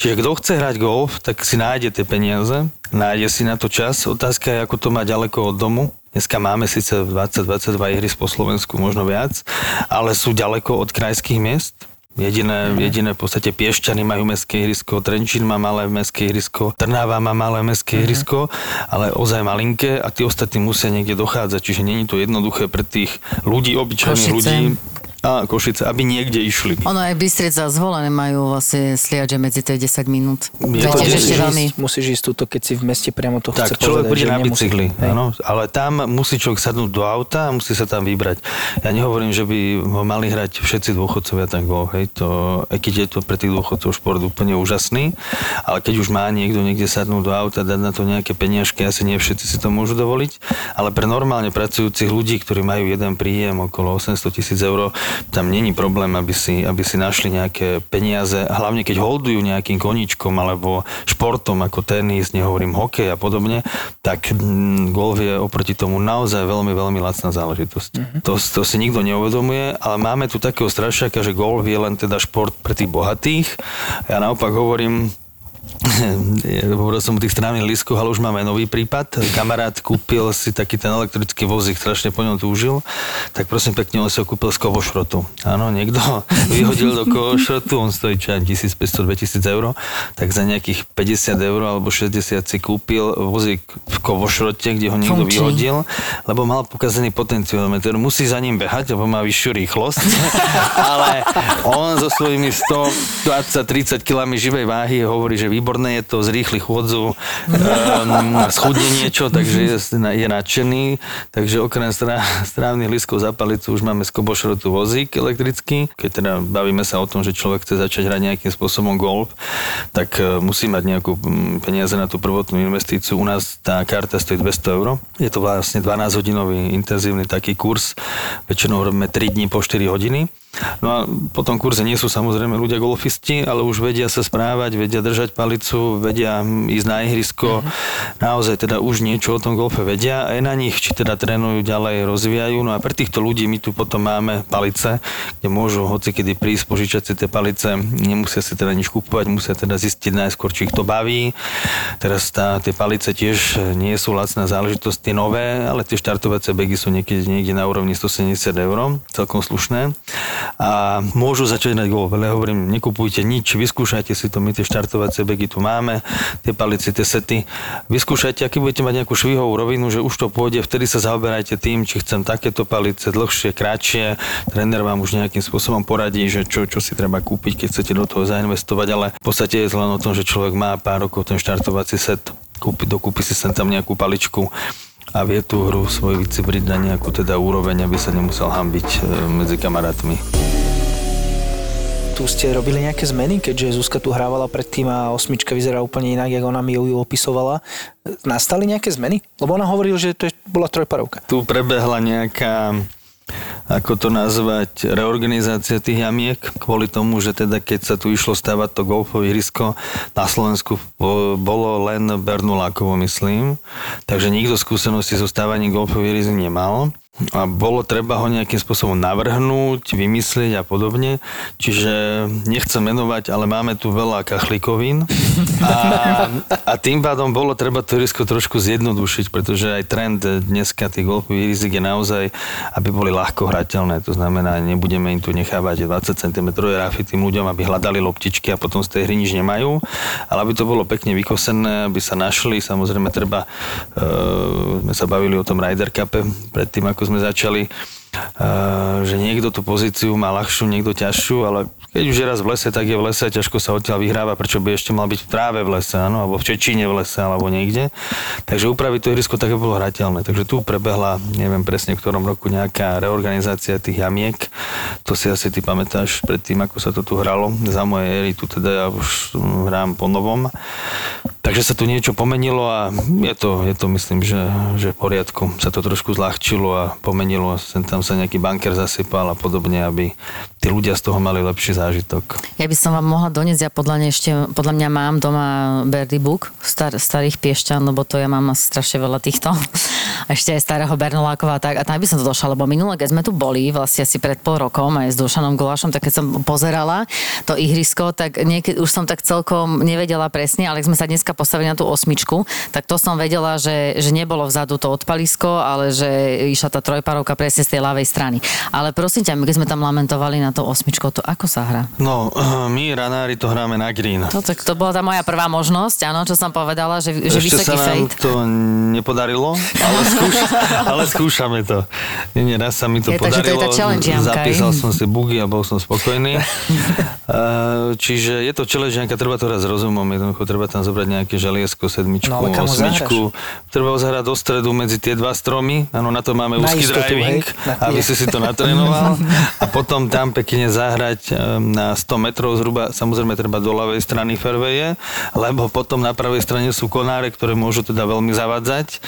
Čiže kto chce hrať golf, tak si nájde tie peniaze, nájde si na to čas. Otázka je, ako to má ďaleko od domu. Dneska máme síce 20-22 ihrisk po Slovensku, možno viac, ale sú ďaleko od krajských miest. Jediné, jediné v podstate Piešťany majú mestské ihrisko, Trenčín má malé mestské ihrisko, Trnáva má malé mestské ihrisko, ale ozaj malinké a tí ostatní musia niekde dochádzať, čiže není to jednoduché pre tých ľudí, obyčajných Košice. ľudí, a Košice, aby niekde išli. Ono aj Bystrica zvolené majú vlastne sliače medzi tie 10 minút. Je To musíš, veľmi... ísť, musíš ísť túto, keď si v meste priamo to Tak, chce človek povedať, príde na nemusí. bicykli, áno, ale tam musí človek sadnúť do auta a musí sa tam vybrať. Ja nehovorím, že by ho mali hrať všetci dôchodcovia tak golf, hej, to, aj keď je to pre tých dôchodcov šport úplne úžasný, ale keď už má niekto niekde sadnúť do auta, dať na to nejaké peniažky, asi nie všetci si to môžu dovoliť, ale pre normálne pracujúcich ľudí, ktorí majú jeden príjem okolo 800 tisíc eur, tam není problém, aby si, aby si našli nejaké peniaze, hlavne keď holdujú nejakým koničkom alebo športom ako tenis, nehovorím hokej a podobne, tak mm, golf je oproti tomu naozaj veľmi, veľmi lacná záležitosť. Mm-hmm. To, to si nikto neuvedomuje, ale máme tu takého strašiaka, že golf je len teda šport pre tých bohatých. Ja naopak hovorím, [laughs] hovoril som o tých strávnych lískoch, ale už máme nový prípad. Kamarát kúpil si taký ten elektrický vozík, strašne po ňom túžil, tak prosím pekne, on si ho kúpil z kovošrotu. Áno, niekto [laughs] vyhodil do kovošrotu, on stojí čo 1500-2000 eur, tak za nejakých 50 eur alebo 60 si kúpil vozík v kovošrote, kde ho niekto Funkčný. vyhodil, lebo mal pokazený potenciometer. Musí za ním behať, lebo má vyššiu rýchlosť, [laughs] ale on so svojimi 120-30 kg živej váhy hovorí, že výborné je to, zrýchli chôdzu, um, schudne niečo, takže je, je nadšený. Takže okrem strá, strávnych lískov za palicu už máme z kobošrotu vozík elektrický. Keď teda bavíme sa o tom, že človek chce začať hrať nejakým spôsobom golf, tak e, musí mať nejakú peniaze na tú prvotnú investíciu. U nás tá karta stojí 200 eur. Je to vlastne 12-hodinový intenzívny taký kurz. Väčšinou robíme 3 dní po 4 hodiny. No a po tom kurze nie sú samozrejme ľudia golfisti, ale už vedia sa správať, vedia držať palicu, vedia ísť na ihrisko, naozaj teda už niečo o tom golfe vedia a je na nich, či teda trénujú ďalej, rozvíjajú. No a pre týchto ľudí my tu potom máme palice, kde môžu hoci kedy prísť, požičať si tie palice, nemusia si teda nič kupovať, musia teda zistiť najskôr, či ich to baví. Teraz tá, tie palice tiež nie sú lacná záležitosť, tie nové, ale tie štartovacie begy sú niekedy niekde na úrovni 170 eur, celkom slušné a môžu začať hrať golf. Ale hovorím, nekupujte nič, vyskúšajte si to, my tie štartovacie begy tu máme, tie palice, tie sety. Vyskúšajte, aký budete mať nejakú švihovú rovinu, že už to pôjde, vtedy sa zaoberajte tým, či chcem takéto palice, dlhšie, kratšie. Tréner vám už nejakým spôsobom poradí, že čo, čo si treba kúpiť, keď chcete do toho zainvestovať, ale v podstate je len o tom, že človek má pár rokov ten štartovací set, kúpi, dokúpi si sem tam nejakú paličku, a vie tú hru svoju vycibriť na nejakú teda úroveň, aby sa nemusel hambiť e, medzi kamarátmi. Tu ste robili nejaké zmeny, keďže Zuzka tu hrávala predtým a osmička vyzerá úplne inak, ako ona mi ju opisovala. Nastali nejaké zmeny? Lebo ona hovorila, že to je, bola trojparovka. Tu prebehla nejaká ako to nazvať, reorganizácia tých jamiek, kvôli tomu, že teda keď sa tu išlo stavať to golfové ihrisko, na Slovensku bolo len Bernulákovo, myslím, takže nikto skúsenosti so stávaním golfových ihrisk nemal a bolo treba ho nejakým spôsobom navrhnúť, vymyslieť a podobne. Čiže nechcem menovať, ale máme tu veľa kachlíkovín a, a tým pádom bolo treba to risko trošku zjednodušiť, pretože aj trend dneska tých golfových rizik je naozaj, aby boli ľahko hrateľné. To znamená, nebudeme im tu nechávať 20 cm rafy tým ľuďom, aby hľadali loptičky a potom z tej hry nič nemajú, ale aby to bolo pekne vykosené, aby sa našli. Samozrejme, treba, uh, sme sa bavili o tom Ryder Cupe predtým, ako sme začali, že niekto tú pozíciu má ľahšiu, niekto ťažšiu, ale keď už je raz v lese, tak je v lese ťažko sa odtiaľ vyhráva, prečo by ešte mal byť v tráve v lese, áno, alebo v Čečíne v lese, alebo niekde. Takže upraviť to ihrisko tak, aby bolo hrateľné. Takže tu prebehla, neviem presne v ktorom roku, nejaká reorganizácia tých jamiek. To si asi ty pamätáš pred tým, ako sa to tu hralo. Za mojej éry tu teda ja už hrám po novom. Takže sa tu niečo pomenilo a je to, je to myslím, že, že v poriadku. Sa to trošku zľahčilo a pomenilo. Sem tam sa nejaký banker zasypal a podobne, aby tí ľudia z toho mali lepší zážitok. Ja by som vám mohla doniesť, ja podľa, mňa ešte, podľa mňa mám doma Birdie Book, star, starých piešťan, lebo to ja mám strašne veľa týchto. Ešte aj starého Bernolákova a tak. A tam by som to došla, lebo minule, keď sme tu boli, vlastne asi pred pol rokom aj s Dušanom Gulášom, tak keď som pozerala to ihrisko, tak niekedy už som tak celkom nevedela presne, ale sme sa dneska postavili na tú osmičku, tak to som vedela, že, že nebolo vzadu to odpalisko, ale že išla tá trojparovka presne z tej ľavej strany. Ale prosím ťa, my keď sme tam lamentovali na to osmičko, to ako sa hrá? No, my ranári to hráme na green. To, tak to bola tá moja prvá možnosť, áno, čo som povedala, že, že Ešte vysoký sa nám fade. to nepodarilo, ale, skúš, [laughs] ale skúšame to. Nie, nie, raz sa mi to Je, takže to je podarilo. tá Zapísal som si bugy a bol som spokojný. Uh, [laughs] čiže je to challenge, treba to raz rozumom, jednoducho treba tam zobrať nejaké želiesko, sedmičku, No, osmičku. Treba ho zahrať do stredu medzi tie dva stromy, áno, na to máme Na úzky istotu, driving, hej? Aby si si to natrénoval [laughs] a potom tam pekne zahrať na 100 metrov zhruba, samozrejme treba do ľavej strany fairwaye, lebo potom na pravej strane sú konáre, ktoré môžu teda veľmi zavadzať.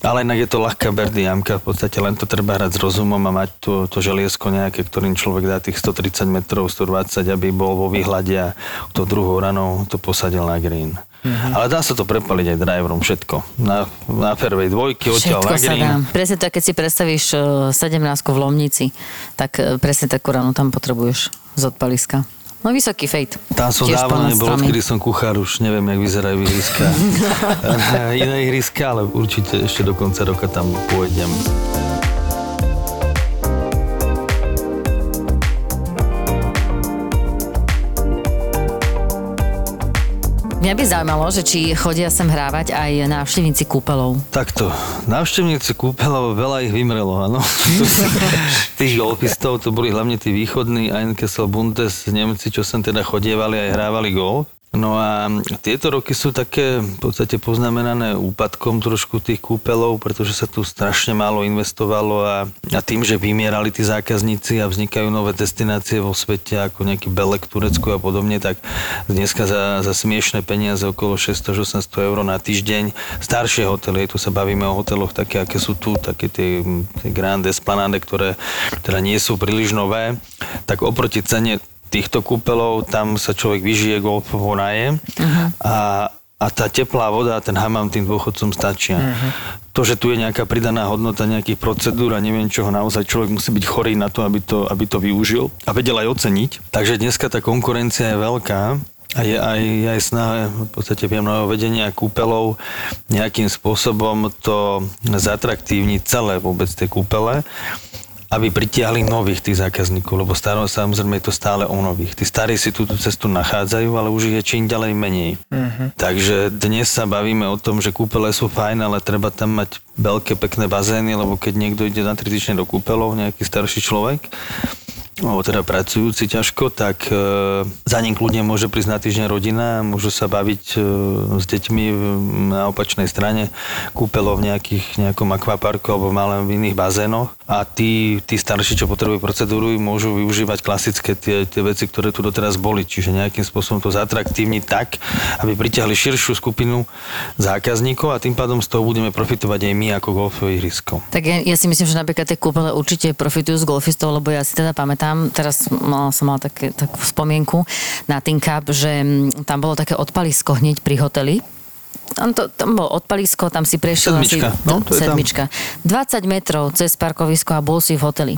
Ale inak je to ľahká birdie jamka, v podstate len to treba hrať s rozumom a mať to, to želiesko nejaké, ktorým človek dá tých 130 metrov, 120, aby bol vo výhľade a to druhou ranou to posadil na green. Mm-hmm. Ale dá sa to prepaliť aj driverom, všetko. Na, na fairway dvojky, odtiaľ na sa green. dá. Presne tak, keď si predstavíš eh, 17 v Lomnici, tak eh, presne takú ranu tam potrebuješ z odpaliska. No vysoký fejt. Tam som Tiež dávno nebol, odkedy som kuchár, už neviem, jak vyzerajú ihriska. [laughs] Iné ihriska, ale určite ešte do konca roka tam pôjdem. Mňa by zaujímalo, že či chodia sem hrávať aj návštevníci kúpelov. Takto, návštevníci kúpeľov, veľa ich vymrelo, áno. [laughs] Tých golfistov, to boli hlavne tí východní, Einkessel Bundes, Nemci, čo sem teda chodievali aj hrávali golf. No a tieto roky sú také v podstate poznamenané úpadkom trošku tých kúpeľov, pretože sa tu strašne málo investovalo a, a tým, že vymierali tí zákazníci a vznikajú nové destinácie vo svete ako nejaký Belek, Turecko a podobne, tak dneska za, za smiešné peniaze okolo 600-800 eur na týždeň. Staršie hotely, tu sa bavíme o hoteloch také, aké sú tu, také tie, tie Grand Esplanade, ktoré teda nie sú príliš nové, tak oproti cene týchto kúpelov, tam sa človek vyžije, golfovo naje a, a tá teplá voda a ten hamam tým dôchodcom stačia. To, že tu je nejaká pridaná hodnota nejakých procedúr a neviem čoho, naozaj človek musí byť chorý na to, aby to, aby to využil a vedel aj oceniť. Takže dneska tá konkurencia je veľká a je aj, aj snaha v podstate nového vedenia kúpelov nejakým spôsobom to zatraktívniť celé vôbec tie kúpele aby pritiahli nových tých zákazníkov, lebo stále, samozrejme je to stále o nových. Tí starí si túto cestu nachádzajú, ale už ich je čím ďalej menej. Uh-huh. Takže dnes sa bavíme o tom, že kúpele sú fajn, ale treba tam mať veľké, pekné bazény, lebo keď niekto ide na 3 týždne do kúpelov, nejaký starší človek, alebo teda pracujúci ťažko, tak e, za ním kľudne môže prísť na týždeň rodina, môžu sa baviť e, s deťmi na opačnej strane kúpelo v nejakých, nejakom akvaparku alebo malém v iných bazénoch a tí, tí starší, čo potrebujú procedúru, môžu využívať klasické tie, tie veci, ktoré tu doteraz boli, čiže nejakým spôsobom to zatraktívniť tak, aby pritiahli širšiu skupinu zákazníkov a tým pádom z toho budeme profitovať aj my ako golfové ihrisko. Tak ja, ja si myslím, že napríklad tie kúpele určite profitujú z golfistov, lebo ja si teda pamätám, teraz mal, som mala také, takú spomienku na Tin Cup, že mm, tam bolo také odpalisko hneď pri hoteli, tam, to, tam bol odpalisko, tam si prešiel Sedmička, asi... no, to je tam. sedmička. 20 metrov cez parkovisko a bol si v hoteli.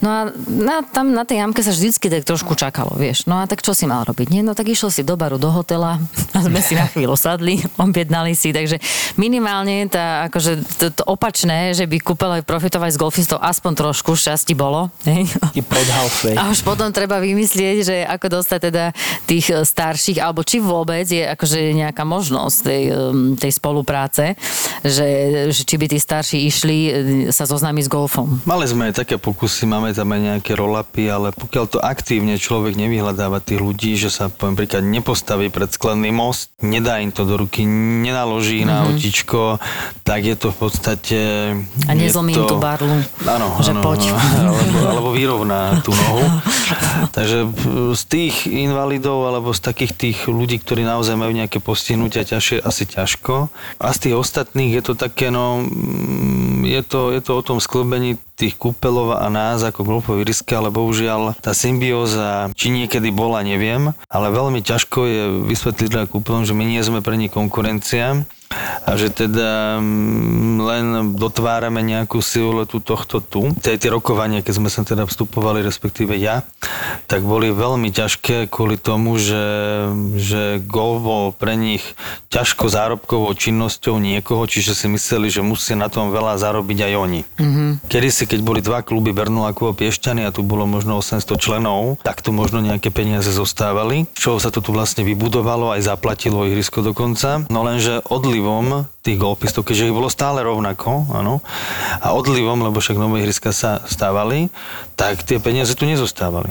No a na, tam na tej jamke sa vždycky tak trošku čakalo, vieš. No a tak čo si mal robiť? Nie? No tak išiel si do baru, do hotela [laughs] a sme si na chvíľu sadli, [laughs] objednali si, takže minimálne tá, akože to, to opačné, že by kúpele profitovať z golfistov aspoň trošku šťastí bolo. Hej? [laughs] A už potom treba vymyslieť, že ako dostať teda tých e, starších, alebo či vôbec je akože nejaká možnosť tej, um, tej spolupráce, že, že či by tí starší išli e, sa zoznámiť s golfom. Mali sme aj také pokusy, máme tam aj nejaké roll-upy, ale pokiaľ to aktívne človek nevyhľadáva tých ľudí, že sa poviem príklad nepostaví pred sklený most, nedá im to do ruky, nenaloží mm-hmm. na autičko, tak je to v podstate... A nezlomí to... tú barlu, Áno, že áno, poď. alebo, alebo vyrovná tú nohu. [laughs] Takže p- z tých invalidov alebo z takých tých ľudí, ktorí naozaj majú nejaké postihnutia ťažšie, asi ťažko. A z tých ostatných je to také, no, mm, je to, je to o tom sklbení tých kúpelov a nás ako golfové ihriska, ale bohužiaľ tá symbióza, či niekedy bola, neviem, ale veľmi ťažko je vysvetliť teda kúpelom, že my nie sme pre nich konkurencia a že teda mm, len dotvárame nejakú siluetu tohto tu. Tie, tie rokovania, keď sme sa teda vstupovali, respektíve ja, tak boli veľmi ťažké kvôli tomu, že, že golf bol pre nich ťažko zárobkovou činnosťou niekoho, čiže si mysleli, že musia na tom veľa zarobiť aj oni. Mm-hmm. Kedy si, keď boli dva kluby Bernolákovo Piešťany a tu bolo možno 800 členov, tak tu možno nejaké peniaze zostávali, čo sa to tu vlastne vybudovalo, aj zaplatilo ihrisko dokonca. No lenže odlivom tých golfistov, keďže ich bolo stále rovnako, áno, a odlivom, lebo však nové ihriska sa stávali, tak tie peniaze tu nezostávali.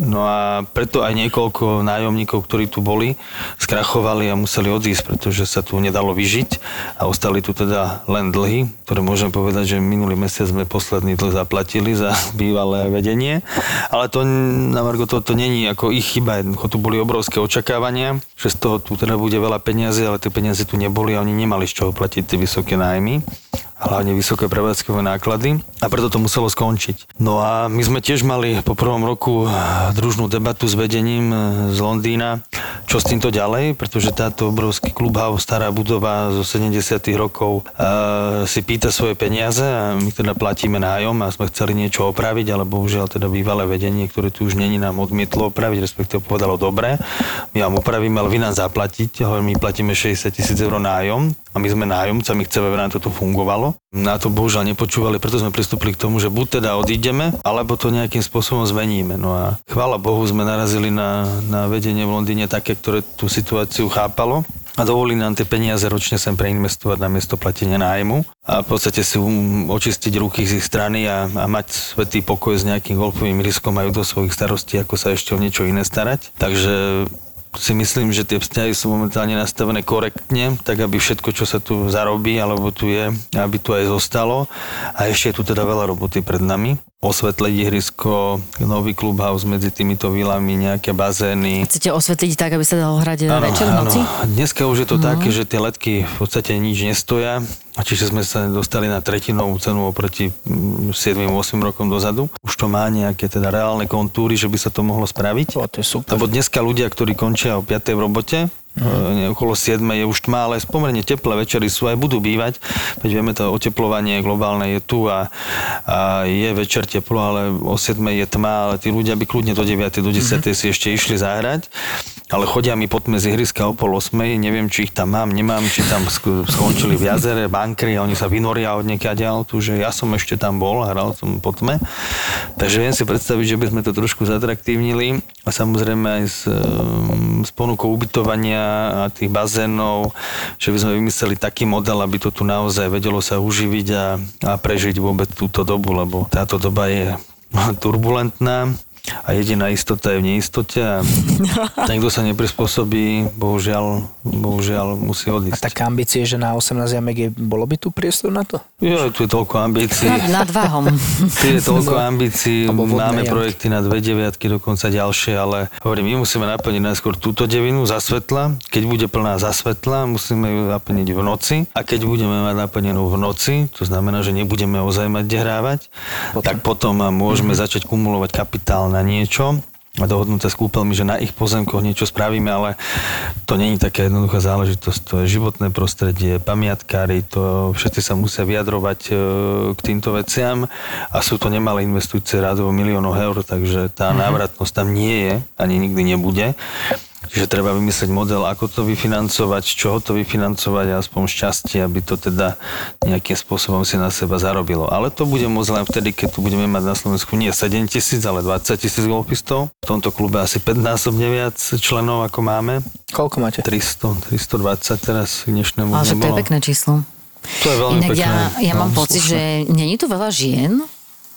No a preto aj niekoľko nájomníkov, ktorí tu boli, skrachovali a museli odísť, pretože sa tu nedalo vyžiť a ostali tu teda len dlhy, ktoré môžem povedať, že minulý mesiac sme posledný dlh zaplatili za [laughs] bývalé vedenie. Ale to na Margo to, to není ako ich chyba, jednoducho tu boli obrovské očakávania, že z toho tu teda bude veľa peniazy, ale tie peniaze tu neboli a oni nemali z čoho platiť tie vysoké nájmy hlavne vysoké prevádzkové náklady a preto to muselo skončiť. No a my sme tiež mali po prvom roku družnú debatu s vedením e, z Londýna, čo s týmto ďalej, pretože táto obrovský clubhouse, stará budova zo 70 rokov uh, si pýta svoje peniaze a my teda platíme nájom a sme chceli niečo opraviť, ale bohužiaľ teda bývalé vedenie, ktoré tu už není, nám odmietlo opraviť, respektíve povedalo dobre, my vám opravíme, ale vy nám zaplatíte, my platíme 60 tisíc eur nájom a my sme nájomca, my chceme, aby nám toto fungovalo. Na to bohužiaľ nepočúvali, preto sme pristúpili k tomu, že buď teda odídeme, alebo to nejakým spôsobom zmeníme. No a chvála Bohu sme narazili na, na vedenie v Londýne také, ktoré tú situáciu chápalo a dovolí nám tie peniaze ročne sem preinvestovať na miesto platenia nájmu a v podstate si um, očistiť ruky z ich strany a, a mať svetý pokoj s nejakým golfovým riskom majú do svojich starostí, ako sa ešte o niečo iné starať. Takže si myslím, že tie vzťahy sú momentálne nastavené korektne, tak aby všetko, čo sa tu zarobí alebo tu je, aby tu aj zostalo. A ešte je tu teda veľa roboty pred nami osvetliť ihrisko, nový clubhouse medzi týmito vilami, nejaké bazény. Chcete osvetliť tak, aby sa dalo hrať ano, večer v noci? Dneska už je to no. také, že tie letky v podstate nič nestoja. A čiže sme sa dostali na tretinovú cenu oproti 7-8 mm, rokom dozadu. Už to má nejaké teda reálne kontúry, že by sa to mohlo spraviť. O, to je super. Lebo dneska ľudia, ktorí končia o 5 v robote, Uh-huh. Okolo 7 je už tma, ale pomerne teplé večery sú aj budú bývať. Veď vieme, to oteplovanie globálne je tu a, a je večer teplo, ale o 7 je tma, ale tí ľudia by kľudne do 9. do 10. Uh-huh. si ešte išli zahrať ale chodia mi pod z ihriska o pol osmej, neviem, či ich tam mám, nemám, či tam skončili v jazere, bankry oni sa vynoria od niekiaľ tu, že ja som ešte tam bol, hral som po tme. Takže viem si predstaviť, že by sme to trošku zatraktívnili a samozrejme aj s, ehm, s ponukou ubytovania a tých bazénov, že by sme vymysleli taký model, aby to tu naozaj vedelo sa uživiť a, a prežiť vôbec túto dobu, lebo táto doba je [laughs] turbulentná a jediná istota je v neistote a [laughs] ten, kto sa neprispôsobí, bohužiaľ, bohužiaľ musí odísť. A taká ambície, že na 18 jamek je, bolo by tu priestor na to? Jo, tu je toľko ambícií. Nad, nad váhom. [laughs] Tu je toľko ambícií, máme jamky. projekty na dve deviatky, dokonca ďalšie, ale hovorím, my musíme naplniť najskôr túto devinu za svetla. Keď bude plná za svetla, musíme ju naplniť v noci. A keď budeme mať naplnenú v noci, to znamená, že nebudeme ozaj mať kde hrávať, potom. tak potom môžeme mm-hmm. začať kumulovať kapitál na niečo a dohodnúť sa s kúpeľmi, že na ich pozemkoch niečo spravíme, ale to není taká jednoduchá záležitosť. To je životné prostredie, pamiatkári, to všetci sa musia vyjadrovať e, k týmto veciam a sú to nemalé investujúce rádovo miliónov eur, takže tá mhm. návratnosť tam nie je, ani nikdy nebude. Čiže treba vymyslieť model, ako to vyfinancovať, čoho to vyfinancovať a aspoň šťastie, aby to teda nejakým spôsobom si na seba zarobilo. Ale to bude môcť len vtedy, keď tu budeme mať na Slovensku nie 7 tisíc, ale 20 tisíc golfistov. V tomto klube asi 5 násobne viac členov, ako máme. Koľko máte? 300, 320 teraz k dnešnému Ale to je pekné číslo. To je veľmi Inak pekné. ja, ja mám no, pocit, slušné. že není tu veľa žien,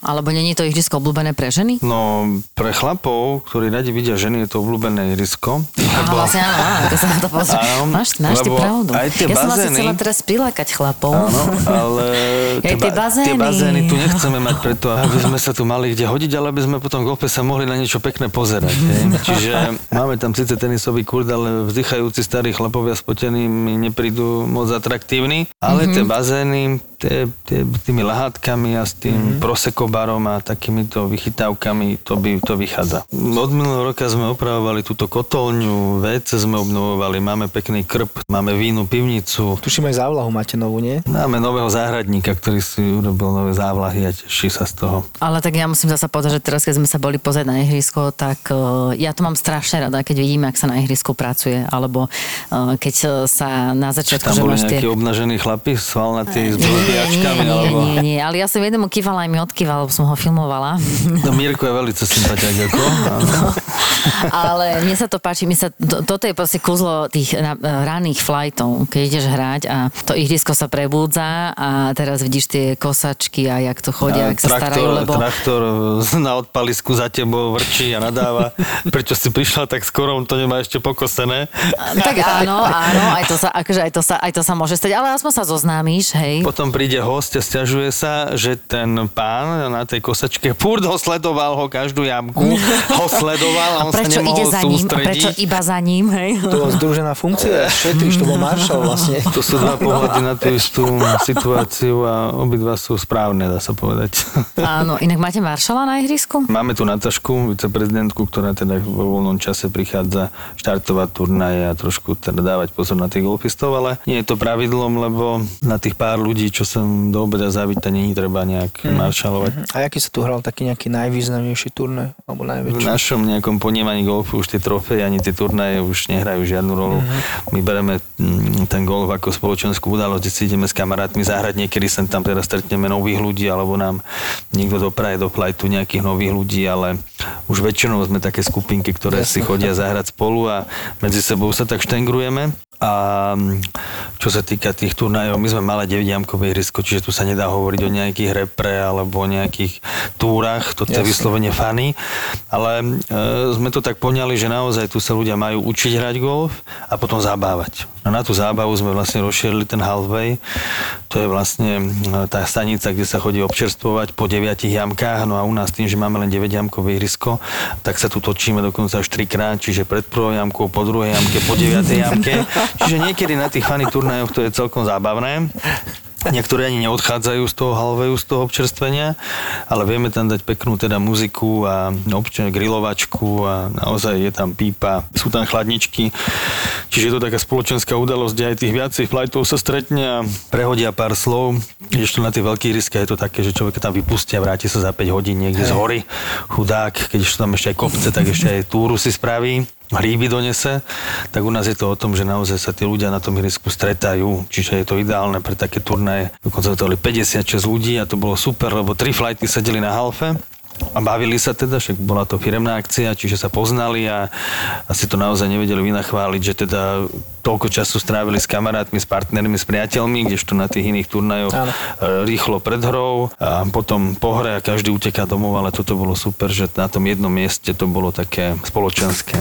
alebo není to ihrisko obľúbené pre ženy? No, pre chlapov, ktorí radi vidia ženy, je to obľúbené ihrisko. Lebo... vlastne áno, áno, to sa to pozrie. Áno, máš, máš ty pravdu. Aj tie ja bazény, som asi chcela teraz prilákať chlapov. Áno, ale [laughs] tie, tie, bazény. tie bazény tu nechceme mať preto, aby sme sa tu mali kde hodiť, ale aby sme potom golfe sa mohli na niečo pekné pozerať. Hej. [laughs] Čiže máme tam síce tenisový kurd, ale vzdychajúci starí chlapovia spotení mi neprídu moc atraktívni, ale mm-hmm. tie bazény, tie, tie, tými lahátkami a s tým mm-hmm. prosekobarom a takýmito vychytávkami to, by, to vychádza. Od minulého roka sme opravovali túto kotolňu, WC sme obnovovali, máme pekný krb, máme vínu pivnicu. Tuším aj závlahu máte novú, nie? Máme nového záhradníka, ktorý si urobil nové závlahy a teší sa z toho. Ale tak ja musím zase povedať, že teraz, keď sme sa boli pozrieť na ihrisko, tak uh, ja to mám strašne rada, keď vidím, ak sa na ihrisku pracuje, alebo uh, keď sa na začiatku... Tam boli nejakí tie... obnažení chlapi, svalnatí, [laughs] s nabíjačkami? Nie, alebo... nie, nie, ale ja som jednému kývala aj mi odkýval, lebo som ho filmovala. No Mirko je veľmi sympatiak ako. [laughs] No, ale mne sa to páči, mne sa, to, toto je proste kúzlo tých na, ranných flightov, keď ideš hrať a to ihrisko sa prebúdza a teraz vidíš tie kosačky a jak to chodia, jak sa starajú, lebo... Traktor na odpalisku za tebou vrčí a nadáva, prečo si prišla tak skoro, on to nemá ešte pokosené. Tak áno, áno, aj to sa, akože aj to sa, aj to sa môže stať, ale aspoň sa zoznámíš, hej. Potom pri príde host a stiažuje sa, že ten pán na tej kosačke furt ho sledoval ho každú jamku, [laughs] ho sledoval a on Prečo sa nemohol ide za ním? A prečo iba za ním? Hej? To bola združená funkcia, šetriš, to bol maršal vlastne. To sú dva pohľady na tú istú situáciu a obidva sú správne, dá sa povedať. Áno, inak máte maršala na ihrisku? Máme tu Natašku, viceprezidentku, ktorá teda vo voľnom čase prichádza štartovať turnaje a trošku teda dávať pozor na tých golfistov, ale nie je to pravidlom, lebo na tých pár ľudí, čo sem do obeda zavíta, není treba nejak maršalovať. A aký sa tu hral taký nejaký najvýznamnejší turnaj? Alebo V najväčší? našom nejakom ponímaní golfu už tie trofeje ani tie turnaje už nehrajú žiadnu rolu. My bereme mm, ten golf ako spoločenskú udalosť, si ideme s kamarátmi zahrať, niekedy sem tam teda stretneme nových ľudí, alebo nám niekto dopraje do flightu nejakých nových ľudí, ale už väčšinou sme také skupinky, ktoré si chodia zahrať spolu a medzi sebou sa tak štengrujeme. A mm, čo sa týka tých turnajov, my sme malé 9-jamkové ihrisko, čiže tu sa nedá hovoriť o nejakých repre alebo o nejakých túrach, toto je vyslovene fany, ale e, sme to tak poňali, že naozaj tu sa ľudia majú učiť hrať golf a potom zabávať. A na tú zábavu sme vlastne rozšírili ten halfway, to je vlastne tá stanica, kde sa chodí občerstvovať po 9 jamkách, no a u nás tým, že máme len 9 jamkové ihrisko, tak sa tu točíme dokonca až 3 krát, čiže pred prvou jamkou, po druhej jamke, po 9 jamke. [laughs] Čiže niekedy na tých funny turnajoch to je celkom zábavné. Niektorí ani neodchádzajú z toho halveju, z toho občerstvenia, ale vieme tam dať peknú teda muziku a občas grilovačku a naozaj je tam pípa, sú tam chladničky. Čiže je to taká spoločenská udalosť, kde aj tých viacej flightov sa stretne a prehodia pár slov. Ešte na tých veľkých riskách je to také, že človek tam vypustia, vráti sa za 5 hodín niekde z hory, chudák, keď tam ešte aj kopce, tak ešte aj túru si spraví hríby donese, tak u nás je to o tom, že naozaj sa tí ľudia na tom ihrisku stretajú, čiže je to ideálne pre také turnaje. Dokonca to boli 56 ľudí a to bolo super, lebo tri flighty sedeli na halfe a bavili sa teda, však bola to firemná akcia, čiže sa poznali a asi to naozaj nevedeli vynachváliť, že teda toľko času strávili s kamarátmi, s partnermi, s priateľmi, kdežto na tých iných turnajoch Áno. e, rýchlo pred hrou a potom po hre a každý uteká domov, ale toto bolo super, že na tom jednom mieste to bolo také spoločenské.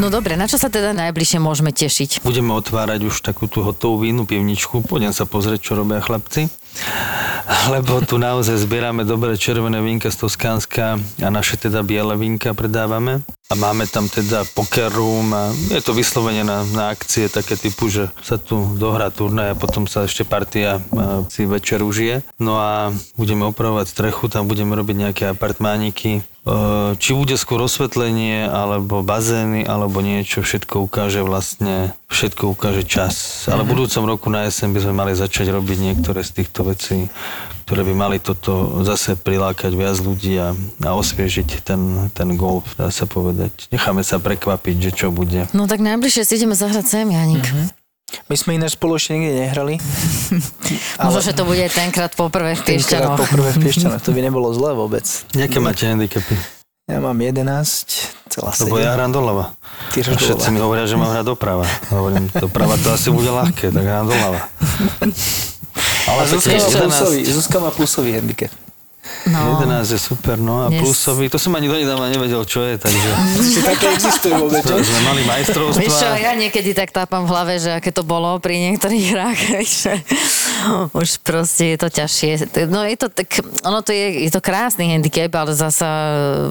No dobre, na čo sa teda najbližšie môžeme tešiť? Budeme otvárať už takú tú hotovú vínu pivničku. Pôjdem sa pozrieť, čo robia chlapci. Lebo tu naozaj zbierame dobré červené vínka z Toskánska a naše teda biele vínka predávame. A máme tam teda poker room a je to vyslovene na, na akcie také typu, že sa tu dohrá turnaj a potom sa ešte partia a, si večer užije. No a budeme opravovať strechu, tam budeme robiť nejaké apartmániky. E, Či bude skôr osvetlenie, alebo bazény, alebo niečo, všetko ukáže vlastne, všetko ukáže čas. Ale v budúcom roku na jeseň by sme mali začať robiť niektoré z týchto vecí, ktoré by mali toto zase prilákať viac ľudí a, a osviežiť ten, ten golf, dá sa povedať. Necháme sa prekvapiť, že čo bude. No tak najbližšie si ideme zahrať sem, Janik. My sme ináč spoločne nikdy nehrali. [laughs] Možno, že to bude tenkrát poprvé v Tenkrát Piešťanoch. poprvé v Piešťanoch. To by nebolo zle vôbec. Jaké máte handicapy? Ja mám 11,7. Lebo ja hrám doľava. Ty A Všetci doľava. mi hovoria, že mám hrať doprava. [laughs] Hovorím, doprava to asi bude ľahké, tak hrám doľava. [laughs] Ale Zuzka 11 Zuzka má plusový handicap. No. 11 je super, no a Dnes- plusový, to som ani donedávna nevedel, čo je, takže [laughs] Či také existuje vôbec, sme mali Vieš čo, majstrovstva. ja niekedy tak tápam v hlave, že aké to bolo pri niektorých hrách, [laughs] že už proste je to ťažšie. No je to tak, ono to je, je to krásny handicap, ale zasa,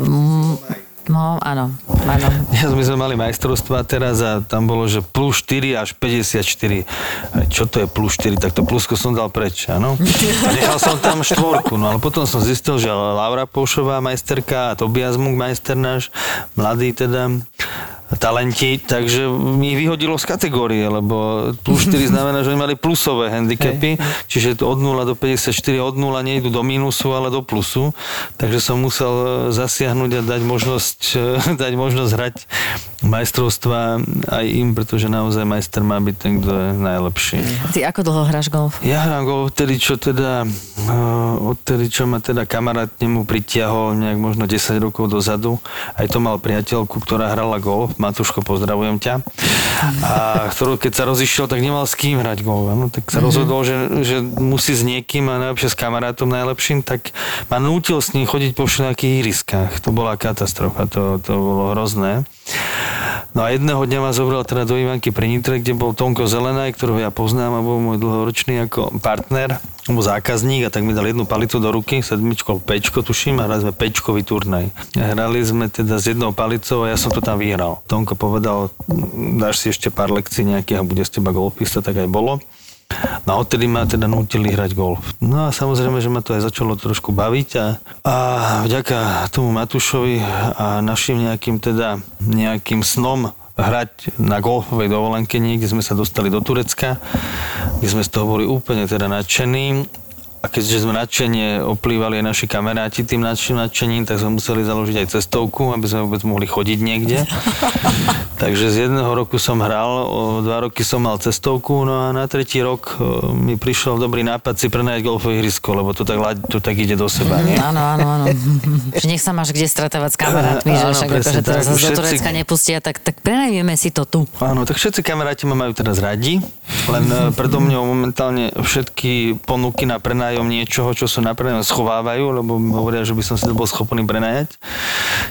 mm, no áno, áno. [laughs] Ja, my sme mali majstrovstva teraz a tam bolo, že plus 4 až 54. A Čo to je plus 4? Tak to plusko som dal preč, áno? A [laughs] nechal som tam štvorku, no ale potom som zistil, že Laura Poušová majsterka a Tobias Munk majster náš, mladý teda, talenti, takže mi ich vyhodilo z kategórie, lebo plus 4 [laughs] znamená, že oni mali plusové handicapy, čiže to od 0 do 54, od 0 nejdu do mínusu, ale do plusu, takže som musel e, zasiahnuť a dať možnosť, e, [laughs] dať možnosť hrať majstrovstva aj im, pretože naozaj majster má byť ten, kto je najlepší. Ty ako dlho hráš golf? Ja hrám golf odtedy, čo teda, uh, odtedy, čo ma teda kamarát nemu pritiahol nejak možno 10 rokov dozadu. Aj to mal priateľku, ktorá hrala golf. Matuško, pozdravujem ťa. A ktorú, keď sa rozišiel, tak nemal s kým hrať golf. No, tak sa rozhodol, že, že musí s niekým a najlepšie s kamarátom najlepším, tak ma nútil s ním chodiť po všelijakých ihriskách. To bola katastrofa, to, to bolo hrozné. No a jedného dňa ma zobral teda do Ivanky pri Nitre, kde bol Tonko Zelenaj, ktorého ja poznám a bol môj dlhoročný ako partner, alebo zákazník a tak mi dal jednu palicu do ruky, sedmičko, pečko tuším a hrali sme pečkový turnaj. Hrali sme teda s jednou palicou a ja som to tam vyhral. Tonko povedal, dáš si ešte pár lekcií nejakých a bude z teba golfista, tak aj bolo. No a odtedy ma teda nutili hrať golf. No a samozrejme, že ma to aj začalo trošku baviť a, a vďaka tomu Matúšovi a našim nejakým teda nejakým snom hrať na golfovej dovolenke niekde sme sa dostali do Turecka, kde sme z toho boli úplne teda nadšení a keďže sme nadšenie oplývali aj naši kamaráti tým nadšením, tak sme museli založiť aj cestovku, aby sme vôbec mohli chodiť niekde. [laughs] Takže z jedného roku som hral, o dva roky som mal cestovku, no a na tretí rok mi prišiel dobrý nápad si prenajať golfové ihrisko, lebo to tak, to tak ide do seba, nie? Áno, áno, áno. [laughs] nech sa máš kde stretávať s kamarátmi, že však akože teraz tak. zase do Všetci- Turecka nepustia, tak, tak prenajmeme si to tu. Áno, tak všetci kamaráti ma majú teraz radi, len e, predo mňou momentálne všetky ponuky na prenájom niečoho, čo sú na prenájom, schovávajú, lebo hovoria, že by som si to bol schopný prenajať.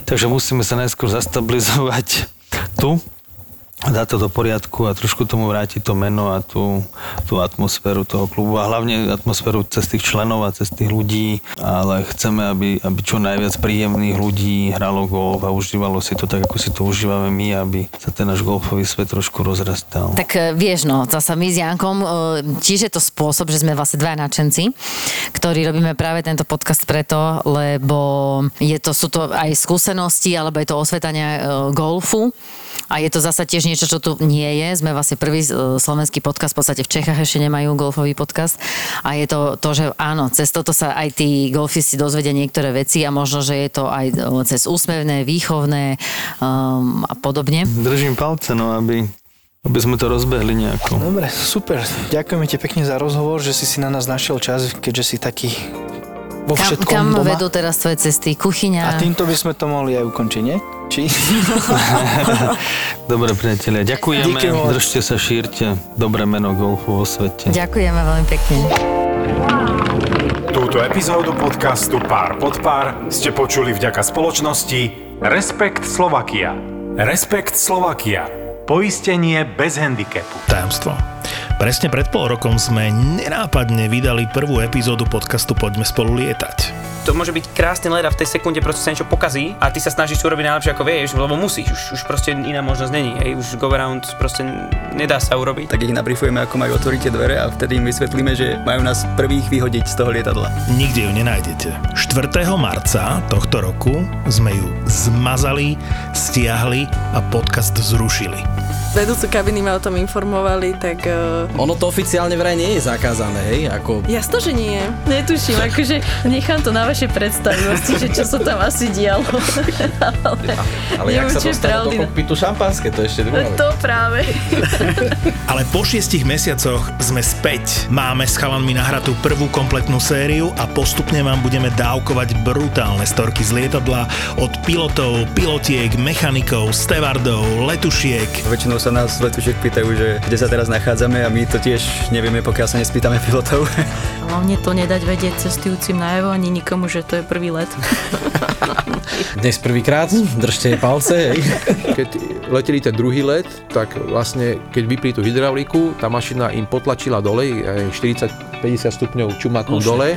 Takže musíme sa najskôr zastabilizovať tu, dať to do poriadku a trošku tomu vrátiť to meno a tú, tú atmosféru toho klubu a hlavne atmosféru cez tých členov a cez tých ľudí, ale chceme, aby, aby čo najviac príjemných ľudí hralo golf a užívalo si to tak, ako si to užívame my, aby sa ten náš golfový svet trošku rozrastal. Tak e, vieš, no, zasa my s Jankom, e, tiež je to spôsob, že sme vlastne dva nadšenci, ktorí robíme práve tento podcast preto, lebo je to, sú to aj skúsenosti, alebo je to osvetania e, golfu. A je to zasa tiež niečo, čo tu nie je. Sme vlastne prvý e, slovenský podcast, v podstate v Čechách ešte nemajú golfový podcast. A je to to, že áno, cez toto sa aj tí golfisti dozvedia niektoré veci a možno, že je to aj e, cez úsmevné, výchovné um, a podobne. Držím palce, no, aby, aby sme to rozbehli nejako. Dobre, super. Ďakujeme ti pekne za rozhovor, že si si na nás našiel čas, keďže si taký vo Kam, všetkom kam doma. vedú teraz tvoje cesty? Kuchyňa? A týmto by sme to mohli aj ukončiť, nie? Či? [laughs] Dobre, priatelia, ďakujeme. Díky. Držte sa, šírte dobré meno golfu vo svete. Ďakujeme veľmi pekne. Túto epizódu podcastu Pár pod pár ste počuli vďaka spoločnosti Respekt Slovakia. Respekt Slovakia. Poistenie bez handicapu. tajomstvo. Presne pred pol rokom sme nenápadne vydali prvú epizódu podcastu Poďme spolu lietať. to môže byť krásny let a v tej sekunde proste sa niečo pokazí a ty sa snažíš urobiť najlepšie ako vieš, lebo musíš, už, už proste iná možnosť není, hej, už go around proste nedá sa urobiť. tak ich nabrifujeme, ako majú otvoriť tie dvere a vtedy im vysvetlíme, že majú nás prvých vyhodiť z toho lietadla. Nikde ju nenájdete. 4. marca tohto roku sme ju zmazali, stiahli a podcast zrušili. Vedúcu kabiny ma o tom informovali, tak... Uh, Ono to oficiálne vraj nie je zakázané, hej, ako jasno, že nie. Netuším, akože nechám to na vaše predstavivosti, že čo sa tam asi dialo. ale ale jak sa dostalo do kokpitu šampanské, to ešte druhá. To práve. [laughs] Ale po šiestich mesiacoch sme späť. Máme s chalanmi nahratú prvú kompletnú sériu a postupne vám budeme dávkovať brutálne storky z lietadla od pilotov, pilotiek, mechanikov, stevardov, letušiek. Väčšinou sa nás letušiek pýtajú, že kde sa teraz nachádzame a my to tiež nevieme, pokiaľ sa nespýtame pilotov. [laughs] Hlavne to nedať vedieť cestujúcim najavo ani nikomu, že to je prvý let. [laughs] Dnes prvýkrát, držte palce, hej. [laughs] Keď leteli ten druhý let, tak vlastne keď vypli tú hydrauliku, tá mašina im potlačila dole, aj 40-50 stupňov čumakom dole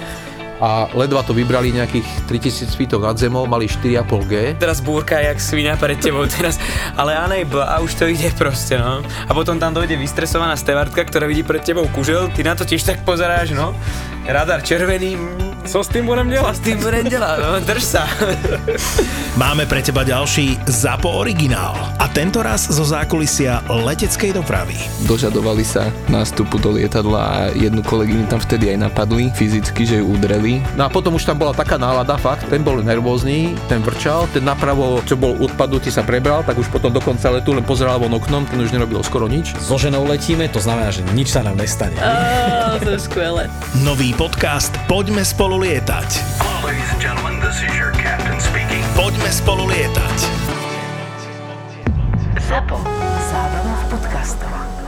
a ledva to vybrali nejakých 3000 feetov nad zemou, mali 4,5G. Teraz búrka jak svinia pred tebou teraz, ale unable a už to ide proste, no. A potom tam dojde vystresovaná stevardka, ktorá vidí pred tebou kužel, ty na to tiež tak pozeráš, no. Radar červený, co s tým budem delať? S tým budem delať, no, drž sa. [laughs] Máme pre teba ďalší ZAPO originál. A tento raz zo zákulisia leteckej dopravy. Dožadovali sa nástupu do lietadla a jednu kolegyňu tam vtedy aj napadli fyzicky, že ju udreli. No a potom už tam bola taká nálada, fakt, ten bol nervózny, ten vrčal, ten napravo, čo bol odpadnutý, sa prebral, tak už potom do konca letu len pozeral von oknom, ten už nerobil skoro nič. So ženou letíme, to znamená, že nič sa nám nestane. Á, to je skvelé. Nový podcast Poďme spolu lietať. Poďme spolu lietať. ZAPO. Zábrná v podcastovách.